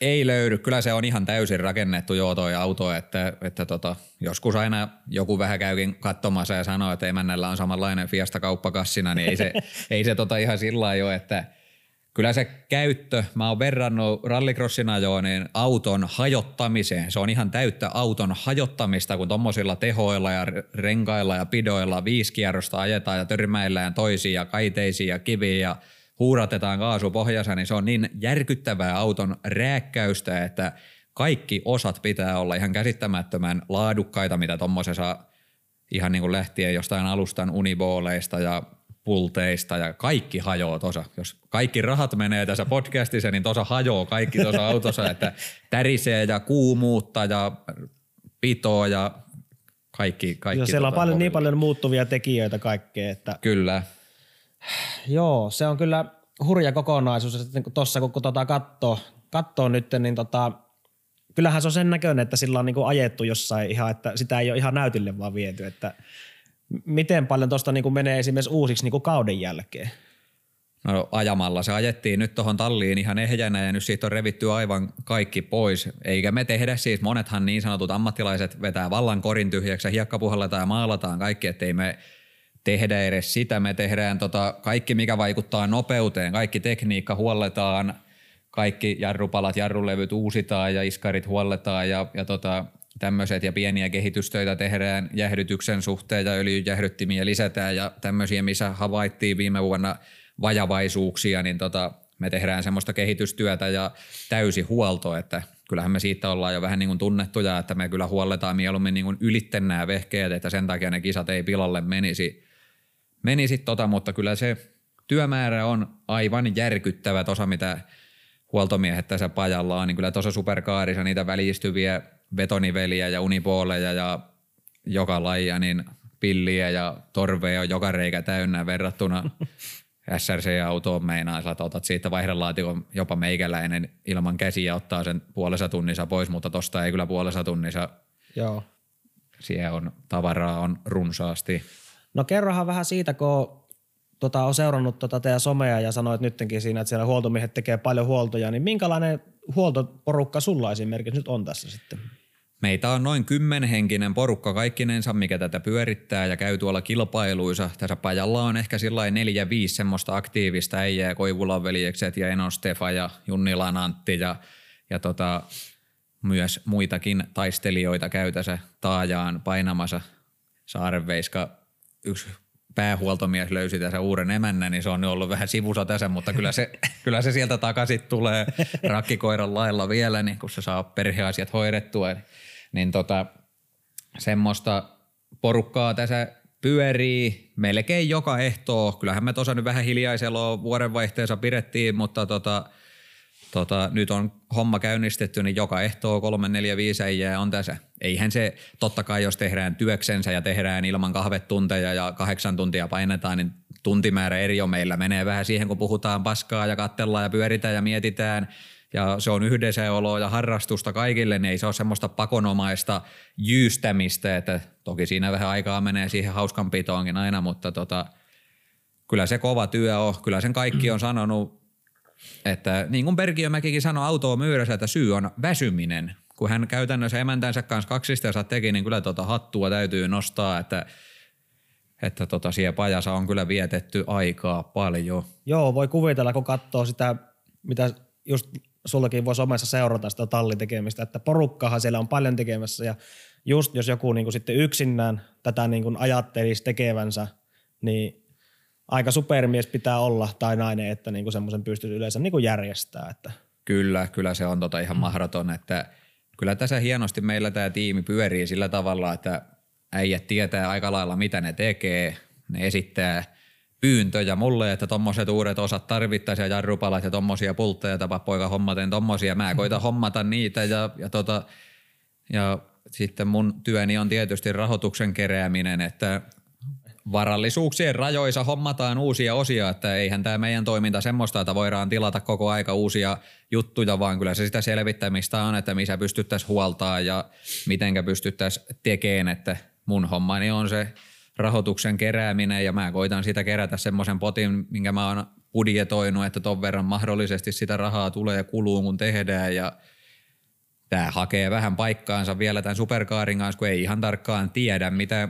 Ei löydy. Kyllä se on ihan täysin rakennettu joo toi auto, että, että tota, joskus aina joku vähän käykin katsomassa ja sanoo, että emännällä on samanlainen Fiesta kauppakassina, niin ei se, ei se tota ihan sillä jo, että kyllä se käyttö, mä oon verrannut rallycrossin ajoon niin auton hajottamiseen. Se on ihan täyttä auton hajottamista, kun tommosilla tehoilla ja renkailla ja pidoilla viisi kierrosta ajetaan ja törmäillään toisiin ja kaiteisiin ja kiviin ja – huuratetaan kaasu pohjassa, niin se on niin järkyttävää auton rääkkäystä, että kaikki osat pitää olla ihan käsittämättömän laadukkaita, mitä tuommoisessa ihan niin kuin lähtien jostain alustan unibooleista ja pulteista ja kaikki hajoaa tuossa. Jos kaikki rahat menee tässä podcastissa, niin tuossa hajoaa kaikki tuossa autossa, että tärisee ja kuumuutta ja pitoa ja kaikki. kaikki Joo, siellä on tota paljon, niin paljon muuttuvia tekijöitä kaikkea. Että Kyllä. Joo, se on kyllä hurja kokonaisuus. Että niin tuossa kun tota katsoo, katsoo nyt, niin tota, kyllähän se on sen näköinen, että sillä on niin kuin ajettu jossain ihan, että sitä ei ole ihan näytille vaan viety. Että miten paljon tuosta niin menee esimerkiksi uusiksi niin kuin kauden jälkeen? No ajamalla se ajettiin nyt tuohon talliin ihan ehjänä ja nyt siitä on revitty aivan kaikki pois. Eikä me tehdä siis, monethan niin sanotut ammattilaiset vetää vallan korin tyhjäksi ja hiekkapuhalletaan ja maalataan kaikki, ettei me tehdä edes sitä. Me tehdään tota kaikki, mikä vaikuttaa nopeuteen, kaikki tekniikka huolletaan, kaikki jarrupalat, jarrulevyt uusitaan ja iskarit huolletaan ja, ja tota, tämmöiset ja pieniä kehitystöitä tehdään jäähdytyksen suhteen ja öljyjähdyttimiä lisätään ja tämmöisiä, missä havaittiin viime vuonna vajavaisuuksia, niin tota, me tehdään semmoista kehitystyötä ja täysi huolto, että kyllähän me siitä ollaan jo vähän niin kuin tunnettuja, että me kyllä huolletaan mieluummin niin kuin ylitten nämä vehkeet, että sen takia ne kisat ei pilalle menisi meni sitten tota, mutta kyllä se työmäärä on aivan järkyttävä. Tuossa, mitä huoltomiehet tässä pajalla on, niin kyllä tuossa superkaarissa niitä välistyviä betoniveliä ja unipooleja ja joka lajia, niin pilliä ja torveja on joka reikä täynnä verrattuna SRC-autoon meinaa, että otat siitä vaihdelaatikon jopa meikäläinen ilman käsiä ottaa sen puolessa tunnissa pois, mutta tosta ei kyllä puolessa tunnissa. Joo. Siellä on tavaraa on runsaasti. No kerrohan vähän siitä, kun tota, on seurannut tota teidän somea ja sanoit nytkin siinä, että siellä huoltomiehet tekee paljon huoltoja, niin minkälainen huoltoporukka sulla esimerkiksi nyt on tässä sitten? Meitä on noin kymmenhenkinen porukka kaikkinensa, mikä tätä pyörittää ja käy tuolla kilpailuissa. Tässä pajalla on ehkä sillä neljä, viisi semmoista aktiivista äijää, Koivulan veljekset ja Eno Stefa ja Junnilan Antti ja, ja tota, myös muitakin taistelijoita käy tässä taajaan painamassa. Saarenveiska yksi päähuoltomies löysi tässä uuden emännän, niin se on ollut vähän sivusa tässä, mutta kyllä se, kyllä se sieltä takaisin tulee rakkikoiran lailla vielä, niin kun se saa perheasiat hoidettua. Niin tota, semmoista porukkaa tässä pyörii melkein joka ehtoo. Kyllähän me tuossa nyt vähän hiljaisella vuodenvaihteessa pidettiin, mutta tota, tota, nyt on homma käynnistetty, niin joka ehtoo kolme, neljä, viisi äijää on tässä. Eihän se, totta kai jos tehdään työksensä ja tehdään ilman kahvetunteja ja kahdeksan tuntia painetaan, niin tuntimäärä eri on meillä. Menee vähän siihen, kun puhutaan paskaa ja kattellaan ja pyöritään ja mietitään ja se on yhdessä oloa ja harrastusta kaikille, niin ei se ole semmoista pakonomaista jyystämistä, että toki siinä vähän aikaa menee siihen hauskanpitoonkin aina, mutta tota, kyllä se kova työ on. Kyllä sen kaikki on sanonut että niin kuin Bergiomäkikin sanoi autoa myyrässä, että syy on väsyminen. kun hän käytännössä emäntänsä kanssa kaksisteessa teki, niin kyllä tota hattua täytyy nostaa, että että tota siellä pajassa on kyllä vietetty aikaa paljon. Joo, voi kuvitella, kun katsoo sitä, mitä just sultakin voisi omassa seurata sitä tallitekemistä, että porukkahan siellä on paljon tekemässä ja just jos joku niin kuin sitten yksinään tätä niin kuin ajattelisi tekevänsä, niin aika supermies pitää olla tai nainen, että niin kuin semmoisen pystyisi yleensä niin kuin järjestää. Että. Kyllä, kyllä se on tota ihan mahdoton, että kyllä tässä hienosti meillä tämä tiimi pyörii sillä tavalla, että äijät tietää aika lailla mitä ne tekee, ne esittää pyyntöjä mulle, että tommoset uudet osat tarvittaisiin ja jarrupalat ja tommosia pultteja tapa poika hommaten tommosia. Mä koitan hommata niitä ja, ja, tota, ja sitten mun työni on tietysti rahoituksen kerääminen, että varallisuuksien rajoissa hommataan uusia osia, että eihän tämä meidän toiminta semmoista, että voidaan tilata koko aika uusia juttuja, vaan kyllä se sitä selvittämistä on, että missä pystyttäisiin huoltaa ja mitenkä pystyttäisiin tekemään, että mun hommani on se rahoituksen kerääminen ja mä koitan sitä kerätä semmoisen potin, minkä mä oon budjetoinut, että ton verran mahdollisesti sitä rahaa tulee kuluu kun tehdään. Ja tämä hakee vähän paikkaansa vielä tämän superkaarin kanssa, kun ei ihan tarkkaan tiedä, mitä,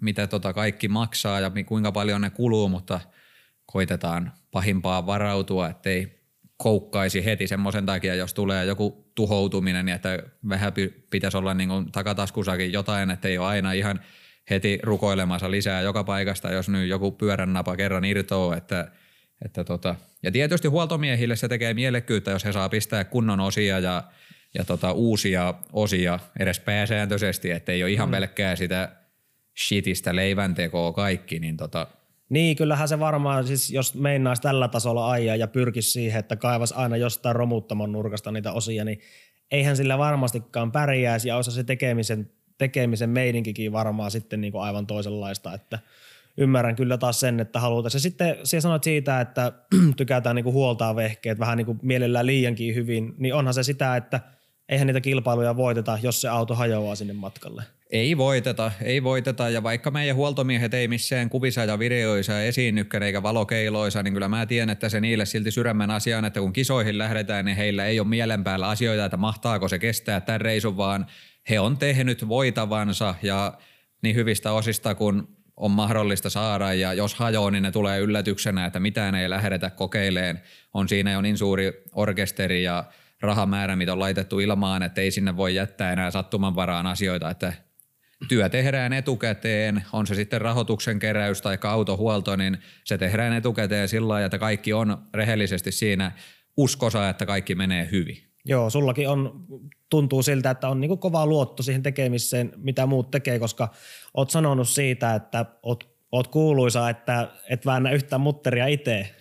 mitä tota kaikki maksaa ja kuinka paljon ne kuluu, mutta koitetaan pahimpaa varautua, ettei koukkaisi heti semmoisen takia, jos tulee joku tuhoutuminen, niin että vähän pitäisi olla niin kuin takataskussakin jotain, että ei ole aina ihan heti rukoilemassa lisää joka paikasta, jos nyt joku pyörän napa kerran irtoo, että, että tota. ja tietysti huoltomiehille se tekee mielekkyyttä, jos he saa pistää kunnon osia ja, ja tota, uusia osia edes pääsääntöisesti, että ei ole ihan mm. pelkkää sitä shitistä leiväntekoa kaikki, niin tota, niin, kyllähän se varmaan, siis jos meinaisi tällä tasolla ajaa ja pyrkisi siihen, että kaivas aina jostain romuttamon nurkasta niitä osia, niin eihän sillä varmastikaan pärjäisi ja osa se tekemisen, tekemisen meidinkikin varmaan sitten niin kuin aivan toisenlaista, että ymmärrän kyllä taas sen, että halutaan. Ja sitten siellä sanoit siitä, että tykätään niin kuin huoltaa vehkeet vähän niin kuin mielellään liiankin hyvin, niin onhan se sitä, että eihän niitä kilpailuja voiteta, jos se auto hajoaa sinne matkalle. Ei voiteta, ei voiteta ja vaikka meidän huoltomiehet ei missään kuvissa ja videoissa esiinnykään eikä valokeiloissa, niin kyllä mä tiedän, että se niille silti sydämen asiaan, että kun kisoihin lähdetään, niin heillä ei ole mielen päällä asioita, että mahtaako se kestää tämän reisun, vaan he on tehnyt voitavansa ja niin hyvistä osista kun on mahdollista saada ja jos hajoaa, niin ne tulee yllätyksenä, että mitään ei lähdetä kokeileen. On siinä jo niin suuri orkesteri ja rahamäärä, mitä on laitettu ilmaan, että ei sinne voi jättää enää sattumanvaraan asioita, että työ tehdään etukäteen, on se sitten rahoituksen keräys tai autohuolto, niin se tehdään etukäteen sillä lailla, että kaikki on rehellisesti siinä uskosa, että kaikki menee hyvin. Joo, sullakin on, tuntuu siltä, että on niinku kova luotto siihen tekemiseen, mitä muut tekee, koska oot sanonut siitä, että oot, oot kuuluisa, että et väännä yhtään mutteria itse.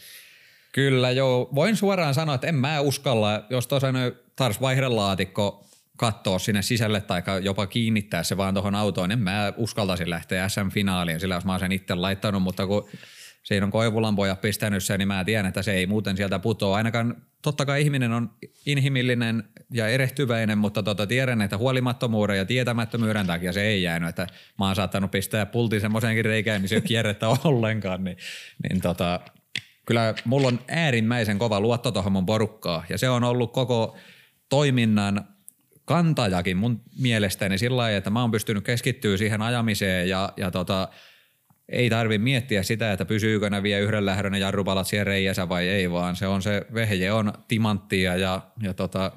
Kyllä joo, voin suoraan sanoa, että en mä uskalla, jos tuossa taas vaihdelaatikko katsoa sinne sisälle tai jopa kiinnittää se vaan tuohon autoon, en mä uskaltaisi lähteä SM-finaaliin, sillä jos mä oon sen itse laittanut, mutta kun siinä on Koivulan pojat pistänyt sen, niin mä tiedän, että se ei muuten sieltä putoa. Ainakaan totta kai ihminen on inhimillinen ja erehtyväinen, mutta tota, tiedän, että huolimattomuuden ja tietämättömyyden takia se ei jäänyt. Että mä oon saattanut pistää pultin semmoiseenkin reikään, se ei ole kierrettä ollenkaan. Niin, niin tota, kyllä mulla on äärimmäisen kova luotto tuohon mun porukkaa ja se on ollut koko toiminnan kantajakin mun mielestäni sillä lailla, että mä oon pystynyt keskittyä siihen ajamiseen ja, ja tota, ei tarvi miettiä sitä, että pysyykö ne vielä yhden lähdön ne jarrupalat siellä reijässä vai ei, vaan se on se vehje on timanttia ja, ja tota,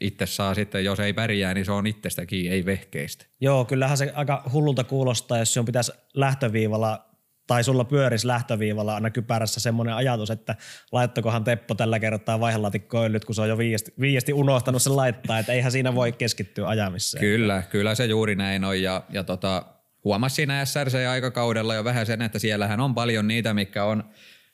itse saa sitten, jos ei pärjää, niin se on itsestäkin, ei vehkeistä. Joo, kyllähän se aika hullulta kuulostaa, jos sinun pitäisi lähtöviivalla tai sulla pyöris lähtöviivalla aina kypärässä semmoinen ajatus, että laittakohan Teppo tällä kertaa vaihelatikkoillyt, kun se on jo viiesti, viiesti unohtanut sen laittaa, että eihän siinä voi keskittyä ajamiseen. Kyllä, kyllä se juuri näin on ja, ja tota, huomasi siinä SRC-aikakaudella jo vähän sen, että siellähän on paljon niitä, mikä on,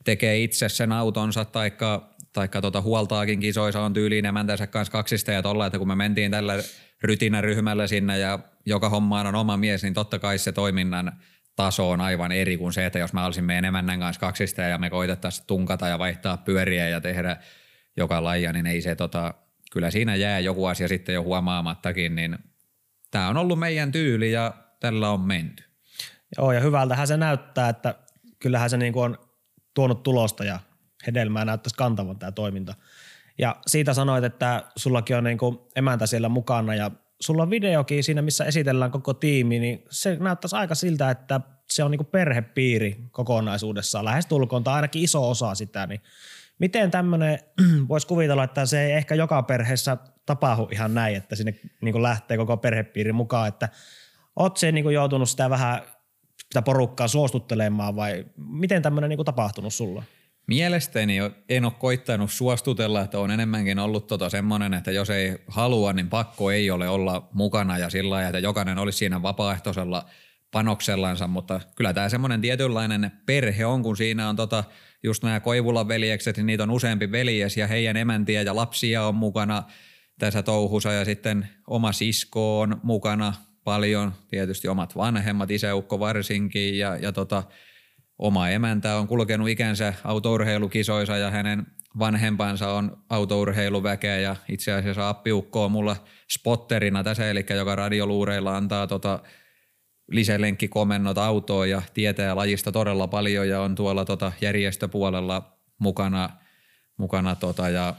tekee itse sen autonsa taikka, taikka tota huoltaakin kisoissa on tyyliin emäntänsä kanssa kaksista ja tolla, että kun me mentiin tällä rytinäryhmällä sinne ja joka hommaan on oma mies, niin totta kai se toiminnan taso on aivan eri kuin se, että jos mä olisin meidän emännän kanssa kaksista ja me koitettaisiin tunkata ja vaihtaa pyöriä ja tehdä joka lajia, niin ei se tota, kyllä siinä jää joku asia sitten jo huomaamattakin, niin tämä on ollut meidän tyyli ja tällä on menty. Joo ja hyvältähän se näyttää, että kyllähän se niin kuin on tuonut tulosta ja hedelmää näyttäisi kantavan tämä toiminta. Ja siitä sanoit, että sullakin on niinku emäntä siellä mukana ja sulla on videokin siinä, missä esitellään koko tiimi, niin se näyttäisi aika siltä, että se on niinku perhepiiri kokonaisuudessaan, lähes tulkoon, tai ainakin iso osa sitä, niin miten tämmöinen, voisi kuvitella, että se ei ehkä joka perheessä tapahdu ihan näin, että sinne niin lähtee koko perhepiiri mukaan, että oot se niin joutunut sitä vähän sitä porukkaa suostuttelemaan vai miten tämmöinen niin tapahtunut sulla? Mielestäni en ole koittanut suostutella, että on enemmänkin ollut tota semmoinen, että jos ei halua, niin pakko ei ole olla mukana ja sillä lailla, että jokainen olisi siinä vapaaehtoisella panoksellansa, mutta kyllä tämä semmoinen tietynlainen perhe on, kun siinä on tota, just nämä Koivulan veljekset, niin niitä on useampi veljes ja heidän emäntiä ja lapsia on mukana tässä touhussa ja sitten oma sisko on mukana paljon, tietysti omat vanhemmat, isäukko varsinkin ja, ja tota, oma emäntä on kulkenut ikänsä autourheilukisoissa ja hänen vanhempansa on autourheiluväkeä ja itse asiassa appiukko on mulla spotterina tässä, eli joka radioluureilla antaa tota lisälenkkikomennot autoon ja tietää lajista todella paljon ja on tuolla tota järjestöpuolella mukana, mukana tota ja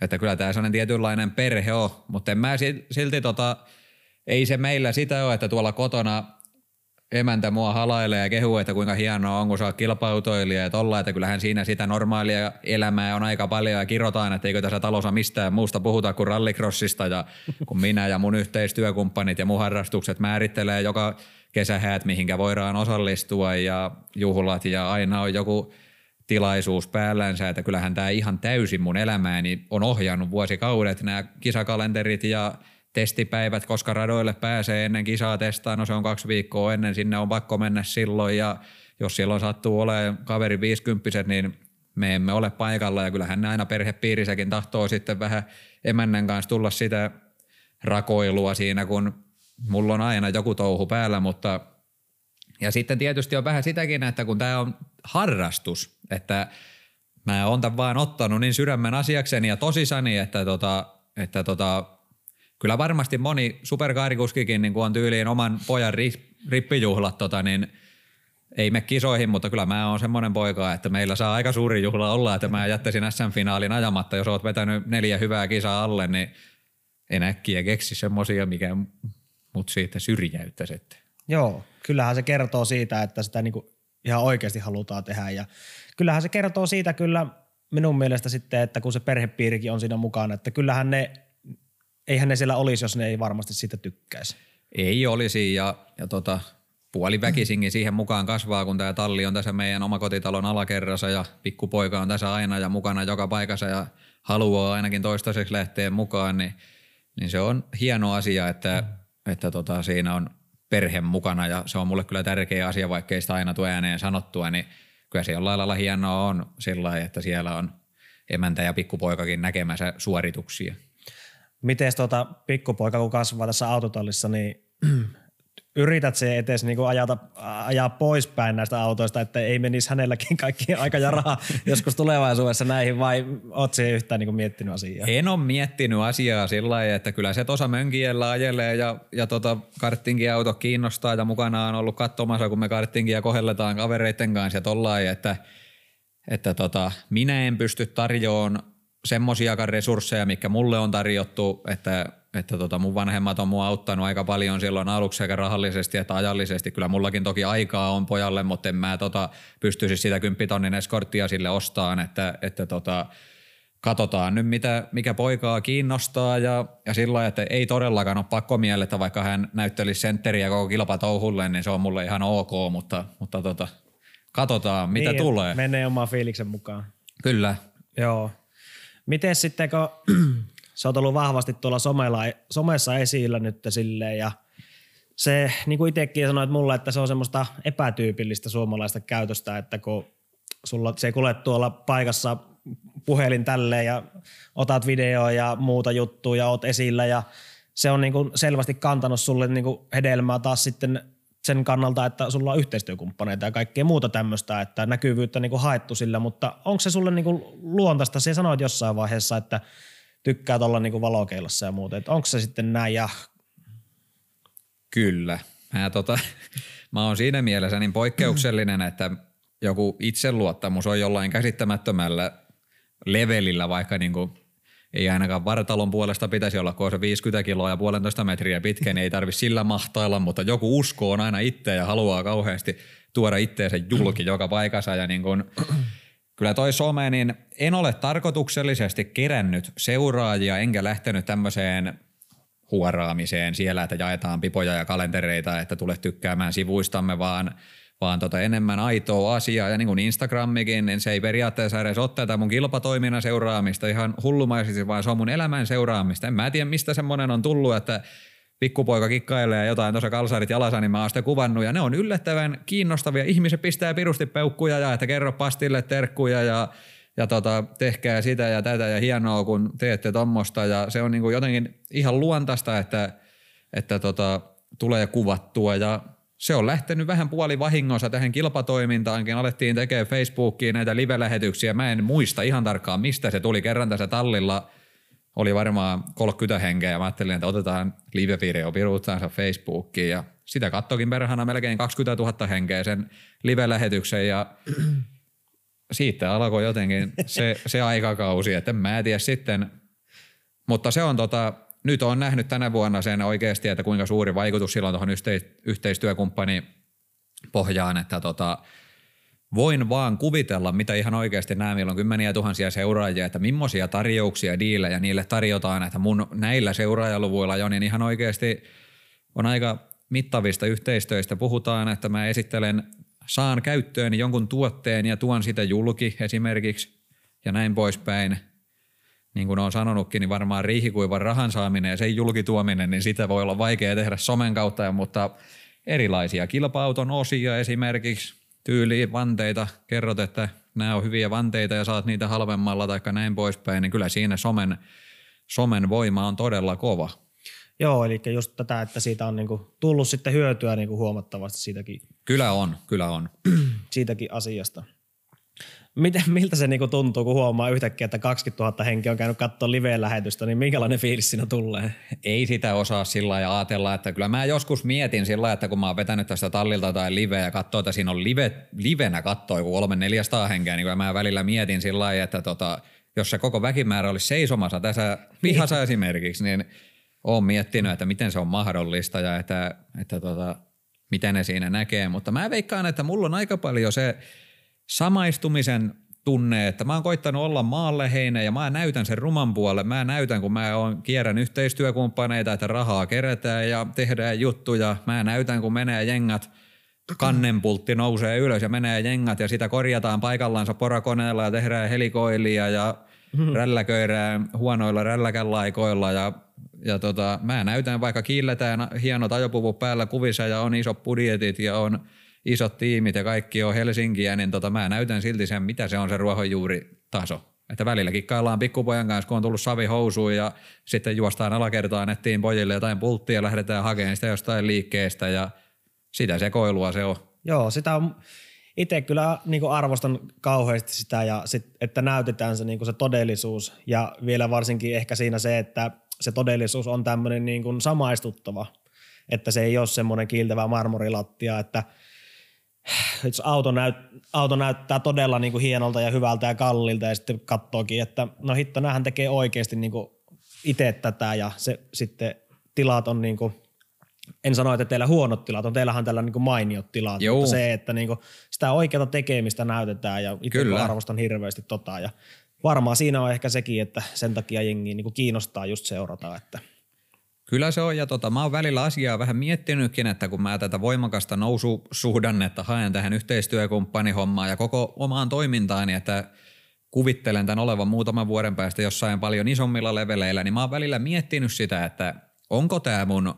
että kyllä tämä sellainen tietynlainen perhe on, mutta en mä silti tota, ei se meillä sitä ole, että tuolla kotona emäntä mua halailee ja kehuu, että kuinka hienoa on, kun saa kilpautoilija ja tolla, että kyllähän siinä sitä normaalia elämää on aika paljon ja kirotaan, että eikö tässä talossa mistään muusta puhuta kuin rallycrossista ja kun minä ja mun yhteistyökumppanit ja mun harrastukset määrittelee joka kesähäät, mihinkä voidaan osallistua ja juhlat ja aina on joku tilaisuus päällänsä, että kyllähän tämä ihan täysin mun elämääni on ohjannut vuosikaudet, nämä kisakalenterit ja testipäivät, koska radoille pääsee ennen kisaa testaa, no se on kaksi viikkoa ennen, sinne on pakko mennä silloin. Ja jos silloin sattuu olemaan kaveri 50 niin me emme ole paikalla. Ja kyllähän ne aina perhepiirissäkin tahtoo sitten vähän emännän kanssa tulla sitä rakoilua siinä, kun mulla on aina joku touhu päällä, mutta ja sitten tietysti on vähän sitäkin, että kun tämä on harrastus, että mä oon tämän vaan ottanut niin sydämen asiakseni ja tosissani, että, tota, että tota, kyllä varmasti moni superkaarikuskikin niin on tyyliin oman pojan rippijuhlat, tota, niin ei me kisoihin, mutta kyllä mä oon semmoinen poika, että meillä saa aika suuri juhla olla, että mä jättäisin SM-finaalin ajamatta, jos oot vetänyt neljä hyvää kisaa alle, niin en äkkiä keksi semmosia, mikä mut siitä syrjäyttäisi. Joo, kyllähän se kertoo siitä, että sitä niinku ihan oikeasti halutaan tehdä ja kyllähän se kertoo siitä kyllä minun mielestä sitten, että kun se perhepiirikin on siinä mukana, että kyllähän ne eihän ne siellä olisi, jos ne ei varmasti siitä tykkäisi. Ei olisi ja, ja tota, puoliväkisinkin siihen mukaan kasvaa, kun tämä talli on tässä meidän omakotitalon alakerrassa ja pikkupoika on tässä aina ja mukana joka paikassa ja haluaa ainakin toistaiseksi lähteä mukaan, niin, niin se on hieno asia, että, että tota, siinä on perhe mukana ja se on mulle kyllä tärkeä asia, vaikkei sitä aina tule ääneen sanottua, niin kyllä se jollain lailla hienoa on sillä että siellä on emäntä ja pikkupoikakin näkemässä suorituksia. Miten tuota pikkupoika, kun kasvaa tässä autotallissa, niin yrität se etes niin kuin ajata, ajaa poispäin näistä autoista, että ei menisi hänelläkin kaikki aika ja raha joskus tulevaisuudessa näihin, vai oot se yhtään niin kuin miettinyt asiaa? En ole miettinyt asiaa sillä lailla, että kyllä se tuossa mönkiellä ajelee ja, ja tota karttingin auto kiinnostaa ja mukana on ollut katsomassa, kun me karttingia kohelletaan kavereiden kanssa ja että, että tota, minä en pysty tarjoamaan semmoisiakaan resursseja, mikä mulle on tarjottu, että, että tota mun vanhemmat on mua auttanut aika paljon silloin aluksi sekä rahallisesti että ajallisesti. Kyllä mullakin toki aikaa on pojalle, mutta en mä tota, pystyisi sitä kymppitonnin eskorttia sille ostaan, että, että tota, katsotaan nyt mitä, mikä poikaa kiinnostaa ja, ja sillä että ei todellakaan ole pakko miellettä, vaikka hän näyttelisi sentteriä koko kilpatouhulle, niin se on mulle ihan ok, mutta, mutta tota, katsotaan mitä niin, tulee. Menee oman fiiliksen mukaan. Kyllä. Joo. Miten sitten, kun sä oot ollut vahvasti tuolla somella, somessa esillä nyt silleen ja se, niin kuin itsekin sanoit mulle, että se on semmoista epätyypillistä suomalaista käytöstä, että kun sulla se kulje tuolla paikassa puhelin tälleen ja otat videoa ja muuta juttuja ja oot esillä ja se on niin kuin selvästi kantanut sulle niin kuin hedelmää taas sitten sen kannalta, että sulla on yhteistyökumppaneita ja kaikkea muuta tämmöistä, että näkyvyyttä niin kuin haettu sillä, mutta onko se sulle niin kuin luontaista? Se sanoit jossain vaiheessa, että tykkää olla niin valokeilassa ja muuta, että onko se sitten näin ja Kyllä. Mä, tota, mä oon siinä mielessä niin poikkeuksellinen, että joku itseluottamus on jollain käsittämättömällä levelillä, vaikka niin kuin ei ainakaan vartalon puolesta pitäisi olla, kun se 50 kiloa ja puolentoista metriä pitkä, niin ei tarvitse sillä mahtailla, mutta joku uskoo on aina itse ja haluaa kauheasti tuoda itteensä julki joka paikassa. Ja niin kuin, kyllä toi some, niin en ole tarkoituksellisesti kerännyt seuraajia enkä lähtenyt tämmöiseen huoraamiseen siellä, että jaetaan pipoja ja kalentereita, että tule tykkäämään sivuistamme, vaan – vaan tota enemmän aitoa asiaa. Ja niin kuin Instagramikin, niin se ei periaatteessa edes ole tätä mun kilpatoiminnan seuraamista ihan hullumaisesti, vaan se on mun elämän seuraamista. En mä tiedä, mistä semmoinen on tullut, että pikkupoika kikkailee jotain tuossa kalsarit jalassa, niin mä oon sitä kuvannut. Ja ne on yllättävän kiinnostavia. Ihmiset pistää pirusti peukkuja ja että kerro pastille terkkuja ja ja tota, tehkää sitä ja tätä ja hienoa, kun teette tuommoista. Ja se on niin kuin jotenkin ihan luontaista, että, että tota, tulee kuvattua ja se on lähtenyt vähän puoli vahingossa tähän kilpatoimintaankin. Alettiin tekemään Facebookiin näitä live-lähetyksiä. Mä en muista ihan tarkkaan, mistä se tuli. Kerran tässä tallilla oli varmaan 30 henkeä ja mä ajattelin, että otetaan live-video piruuttaansa Facebookiin ja sitä kattokin perhana melkein 20 000 henkeä sen live-lähetyksen ja siitä alkoi jotenkin se, se aikakausi, että en mä tiedä sitten, mutta se on tota, nyt on nähnyt tänä vuonna sen oikeasti, että kuinka suuri vaikutus sillä on tuohon yhteistyökumppani pohjaan, että tota, voin vaan kuvitella, mitä ihan oikeasti nämä, meillä on kymmeniä tuhansia seuraajia, että millaisia tarjouksia, diilejä niille tarjotaan, että mun näillä seuraajaluvuilla jo, niin ihan oikeasti on aika mittavista yhteistyöistä. Puhutaan, että mä esittelen, saan käyttöön jonkun tuotteen ja tuon sitä julki esimerkiksi ja näin poispäin – niin kuin on sanonutkin, niin varmaan riihikuivan rahan saaminen ja sen julkituominen, niin sitä voi olla vaikea tehdä somen kautta, mutta erilaisia kilpauton osia esimerkiksi, tyyliin vanteita, kerrot, että nämä on hyviä vanteita ja saat niitä halvemmalla tai näin poispäin, niin kyllä siinä somen, somen voima on todella kova. Joo, eli just tätä, että siitä on niinku tullut sitten hyötyä niinku huomattavasti siitäkin. Kyllä on, kyllä on. siitäkin asiasta. Miten, miltä se niinku tuntuu, kun huomaa yhtäkkiä, että 20 000 henkeä on käynyt katsoa live-lähetystä, niin minkälainen fiilis siinä tulee? Ei sitä osaa sillä ja ajatella, että kyllä mä joskus mietin sillä että kun mä oon vetänyt tästä tallilta tai liveä ja katsoo, että siinä on live, livenä kattoo joku 300 henkeä, niin mä välillä mietin sillä että tota, jos se koko väkimäärä olisi seisomassa tässä pihassa esimerkiksi, niin oon miettinyt, että miten se on mahdollista ja että, että tota, miten ne siinä näkee, mutta mä veikkaan, että mulla on aika paljon se samaistumisen tunne, että mä oon koittanut olla maalleheinen ja mä näytän sen ruman puolen. Mä näytän, kun mä oon kierrän yhteistyökumppaneita, että rahaa kerätään ja tehdään juttuja. Mä näytän, kun menee jengät, kannenpultti nousee ylös ja menee jengät ja sitä korjataan paikallansa porakoneella ja tehdään helikoilia ja mm-hmm. rälläköidään huonoilla rälläkälaikoilla ja, ja tota, mä näytän vaikka kiilletään hienot ajopuvut päällä kuvissa ja on isot budjetit ja on – isot tiimit ja kaikki on Helsinkiä, niin tota, mä näytän silti sen, mitä se on se ruohonjuuritaso. Että välillä kikkaillaan pikkupojan kanssa, kun on tullut savihousuun ja sitten juostaan alakertaan nettiin pojille jotain pulttia ja lähdetään hakemaan sitä jostain liikkeestä ja sitä sekoilua se on. Joo, sitä on itse kyllä niin arvostan kauheasti sitä ja sit, että näytetään se, niin se todellisuus ja vielä varsinkin ehkä siinä se, että se todellisuus on tämmöinen niin samaistuttava, että se ei ole semmoinen kiiltävä marmorilattia, että – auto, näyt, auto näyttää todella niin kuin hienolta ja hyvältä ja kallilta ja sitten katsookin, että no hitto, näähän tekee oikeasti niin itse tätä ja se sitten tilat on niin kuin, en sano, että teillä huonot tilat on, teillähän tällä niin kuin mainiot tilat, Joo. mutta se, että niin kuin sitä oikeata tekemistä näytetään ja itse arvostan hirveästi tota ja varmaan siinä on ehkä sekin, että sen takia jengi niin kuin kiinnostaa just seurata, että – Kyllä se on, ja tota, mä oon välillä asiaa vähän miettinytkin, että kun mä tätä voimakasta noususuhdannetta haen tähän yhteistyökumppanihommaan ja koko omaan toimintaani, että kuvittelen tämän olevan muutaman vuoden päästä jossain paljon isommilla leveleillä, niin mä oon välillä miettinyt sitä, että onko tämä mun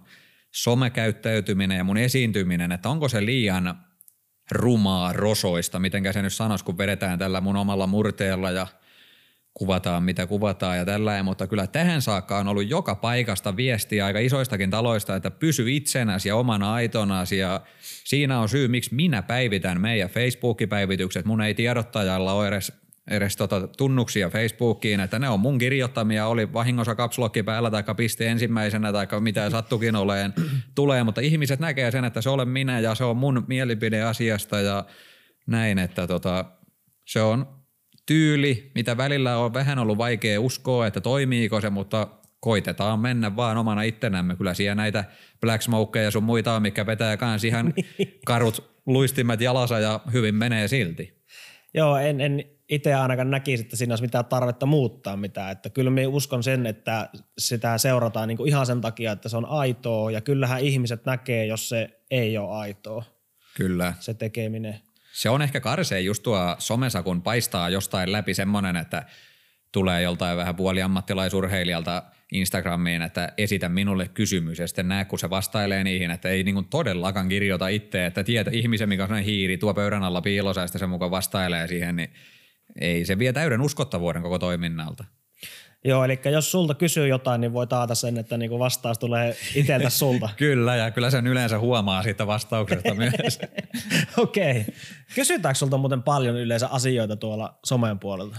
somekäyttäytyminen ja mun esiintyminen, että onko se liian rumaa rosoista, mitenkä se nyt sanoisi, kun vedetään tällä mun omalla murteella ja – kuvataan mitä kuvataan ja tällä, mutta kyllä tähän saakka on ollut joka paikasta viestiä aika isoistakin taloista, että pysy itsenäsi ja omana aitonasi ja siinä on syy, miksi minä päivitän meidän Facebook-päivitykset. Mun ei tiedottajalla ole edes, edes tota tunnuksia Facebookiin, että ne on mun kirjoittamia, oli vahingossa kapslokki päällä tai piste ensimmäisenä tai mitä sattukin oleen tulee, mutta ihmiset näkee sen, että se olen minä ja se on mun mielipide asiasta ja näin, että tota, se on tyyli, mitä välillä on vähän ollut vaikea uskoa, että toimiiko se, mutta koitetaan mennä vaan omana ittenämme. Kyllä siellä näitä Black Smokeja ja sun muita on, mikä vetää kans ihan niin. karut luistimet jalassa ja hyvin menee silti. Joo, en, en itse ainakaan näkisi, että siinä olisi mitään tarvetta muuttaa mitään. Että kyllä minä uskon sen, että sitä seurataan niin kuin ihan sen takia, että se on aitoa ja kyllähän ihmiset näkee, jos se ei ole aitoa. Kyllä. Se tekeminen. Se on ehkä karseen just tuo somessa, kun paistaa jostain läpi semmoinen, että tulee joltain vähän puoliammattilaisurheilijalta Instagramiin, että esitä minulle kysymys ja sitten näe, kun se vastailee niihin, että ei niin todellakaan kirjoita itse, että tietä ihmisen, mikä on hiiri, tuo pöydän alla piilossa ja sitten se mukaan vastailee siihen, niin ei se vie täyden uskottavuuden koko toiminnalta. Joo, eli jos sulta kysyy jotain, niin voi taata sen, että niinku vastaus tulee itseltä sulta. kyllä, ja kyllä sen yleensä huomaa siitä vastauksesta myös. Okei. Okay. Kysytäänkö sulta muuten paljon yleensä asioita tuolla somen puolelta?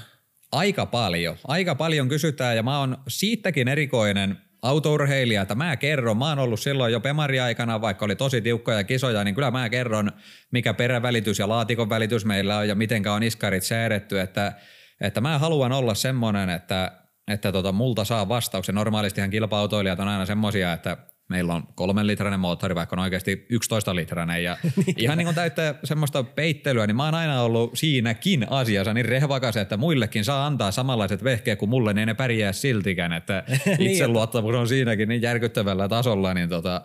Aika paljon. Aika paljon kysytään, ja mä oon siitäkin erikoinen autourheilija, että mä kerron, mä oon ollut silloin jo Pemari-aikana, vaikka oli tosi tiukkoja kisoja, niin kyllä mä kerron, mikä perävälitys ja laatikon välitys meillä on ja mitenkä on iskarit säädetty, että, että mä haluan olla semmoinen, että että tota, multa saa vastauksen. Normaalistihan kilpa-autoilijat on aina semmoisia, että meillä on kolmen litrainen moottori, vaikka on oikeasti 11 litrainen ja niin. ihan niin kuin täyttää semmoista peittelyä, niin mä oon aina ollut siinäkin asiassa niin rehvakas, että muillekin saa antaa samanlaiset vehkeet kuin mulle, niin ne pärjää siltikään, että niin. itseluottamus on siinäkin niin järkyttävällä tasolla, niin tota,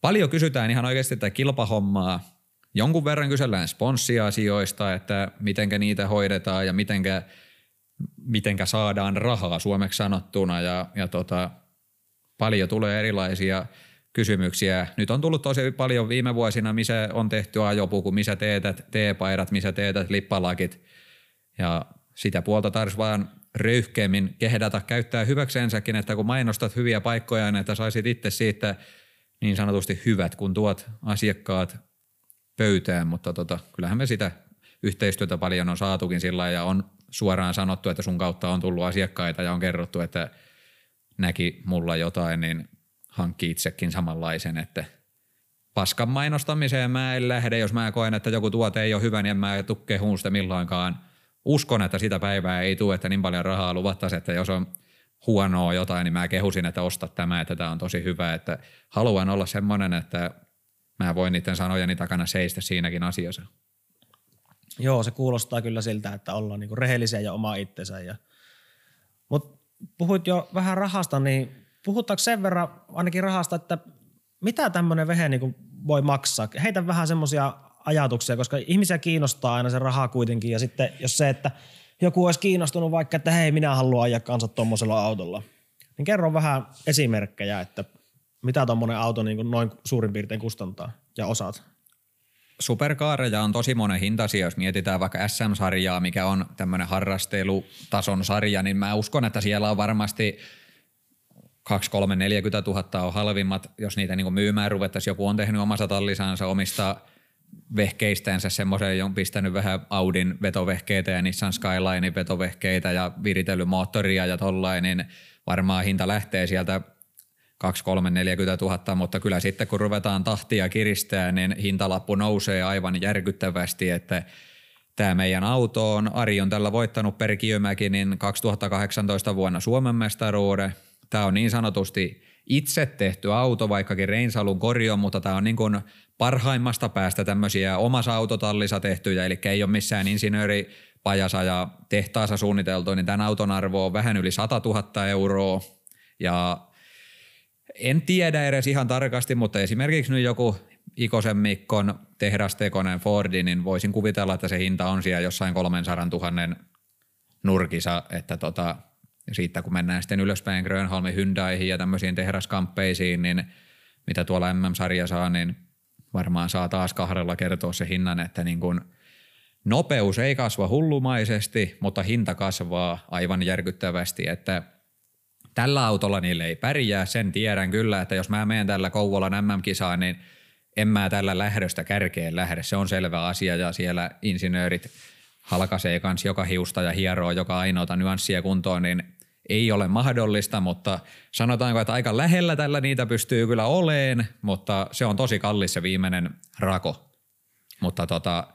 paljon kysytään ihan oikeasti tätä kilpahommaa, jonkun verran kysellään sponssiasioista, että mitenkä niitä hoidetaan ja mitenkä – mitenkä saadaan rahaa suomeksi sanottuna ja, ja tota, paljon tulee erilaisia kysymyksiä. Nyt on tullut tosi paljon viime vuosina, missä on tehty ajopuku, missä teetät teepaidat, missä teetät lippalakit ja sitä puolta tarvitsisi vaan röyhkeämmin kehdata käyttää hyväkseensäkin, että kun mainostat hyviä paikkoja, niin että saisit itse siitä niin sanotusti hyvät, kun tuot asiakkaat pöytään, mutta tota, kyllähän me sitä yhteistyötä paljon on saatukin sillä ja on suoraan sanottu, että sun kautta on tullut asiakkaita ja on kerrottu, että näki mulla jotain, niin hankki itsekin samanlaisen, että paskan mainostamiseen mä en lähde, jos mä koen, että joku tuote ei ole hyvä, niin en mä tukke sitä milloinkaan. Uskon, että sitä päivää ei tule, että niin paljon rahaa luvattaisiin, että jos on huonoa jotain, niin mä kehusin, että osta tämä, että tämä on tosi hyvä, että haluan olla semmoinen, että mä voin niiden sanojeni takana seistä siinäkin asiassa. Joo, se kuulostaa kyllä siltä, että ollaan niinku rehellisiä ja oma itsensä. Ja... Mutta puhuit jo vähän rahasta, niin puhutaanko sen verran ainakin rahasta, että mitä tämmöinen vehe niinku voi maksaa? Heitä vähän semmoisia ajatuksia, koska ihmisiä kiinnostaa aina se raha kuitenkin. Ja sitten jos se, että joku olisi kiinnostunut vaikka, että hei, minä haluan ajaa kanssa tuommoisella autolla, niin kerro vähän esimerkkejä, että mitä tuommoinen auto niin noin suurin piirtein kustantaa ja osaat superkaareja on tosi monen hintaisia, jos mietitään vaikka SM-sarjaa, mikä on tämmöinen harrastelutason sarja, niin mä uskon, että siellä on varmasti 2, 3, 40 000 on halvimmat, jos niitä niin myymään ruvettaisiin. Joku on tehnyt omassa tallisansa omista vehkeistänsä semmoisen, on pistänyt vähän Audin vetovehkeitä ja Nissan Skylinein vetovehkeitä ja viritellyt moottoria ja tollain, niin varmaan hinta lähtee sieltä 2, 3, 40 000, mutta kyllä sitten kun ruvetaan tahtia kiristää, niin hintalappu nousee aivan järkyttävästi, että tämä meidän auto on, Ari on tällä voittanut per Kiömäki, niin 2018 vuonna Suomen mestaruuden. Tämä on niin sanotusti itse tehty auto, vaikkakin Reinsalun korjo, mutta tämä on niin kuin parhaimmasta päästä tämmöisiä omassa autotallissa tehtyjä, eli ei ole missään insinööripajassa ja tehtaassa suunniteltu, niin tämän auton arvo on vähän yli 100 000 euroa. Ja en tiedä edes ihan tarkasti, mutta esimerkiksi nyt joku Ikosen Mikkon tehdastekonen Fordi, niin voisin kuvitella, että se hinta on siellä jossain 300 000 nurkisa, että tota, siitä kun mennään sitten ylöspäin Grönholmin Hyundaihin ja tämmöisiin tehdaskamppeisiin, niin mitä tuolla MM-sarja saa, niin varmaan saa taas kahdella kertoa se hinnan, että niin kun nopeus ei kasva hullumaisesti, mutta hinta kasvaa aivan järkyttävästi, että – Tällä autolla niille ei pärjää, sen tiedän kyllä, että jos mä menen tällä Kouvolan MM-kisaan, niin en mä tällä lähdöstä kärkeen lähde. Se on selvä asia ja siellä insinöörit halkaisee kans joka hiusta ja hieroo joka ainoata nyanssia kuntoon, niin ei ole mahdollista, mutta sanotaanko, että aika lähellä tällä niitä pystyy kyllä oleen, mutta se on tosi kallis se viimeinen rako. Mutta tota,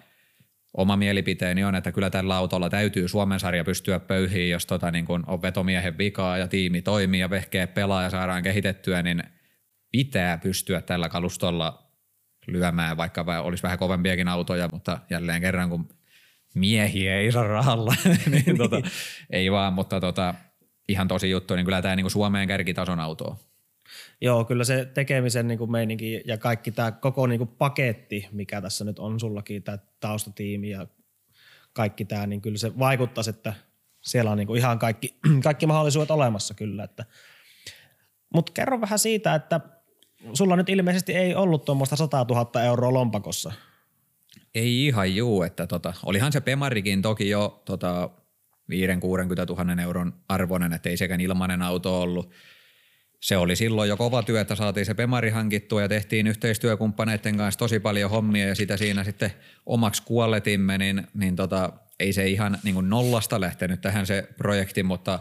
oma mielipiteeni on, että kyllä tällä autolla täytyy Suomen sarja pystyä pöyhiin, jos tota, niin kun on vetomiehen vikaa ja tiimi toimii ja vehkeä pelaa ja saadaan kehitettyä, niin pitää pystyä tällä kalustolla lyömään, vaikka olisi vähän kovempiakin autoja, mutta jälleen kerran kun miehiä ei saa rahalla, niin tota, ei vaan, mutta tota, ihan tosi juttu, niin kyllä tämä niin Suomeen kärkitason auto Joo, kyllä se tekemisen niin kuin meininki ja kaikki tämä koko niin kuin paketti, mikä tässä nyt on sullakin, tämä taustatiimi ja kaikki tämä, niin kyllä se vaikuttaisi, että siellä on niin kuin ihan kaikki, kaikki mahdollisuudet olemassa kyllä. Että. Mutta kerro vähän siitä, että sulla nyt ilmeisesti ei ollut tuommoista 100 000 euroa lompakossa. Ei ihan juu, että tota, olihan se Pemarikin toki jo tota, 5-60 000 euron arvoinen, että ei sekään ilmainen auto ollut. Se oli silloin jo kova työ, että saatiin se Pemari hankittua ja tehtiin yhteistyökumppaneiden kanssa tosi paljon hommia ja sitä siinä sitten omaksi kuolletimme, niin, niin tota, ei se ihan niin nollasta lähtenyt tähän se projekti, mutta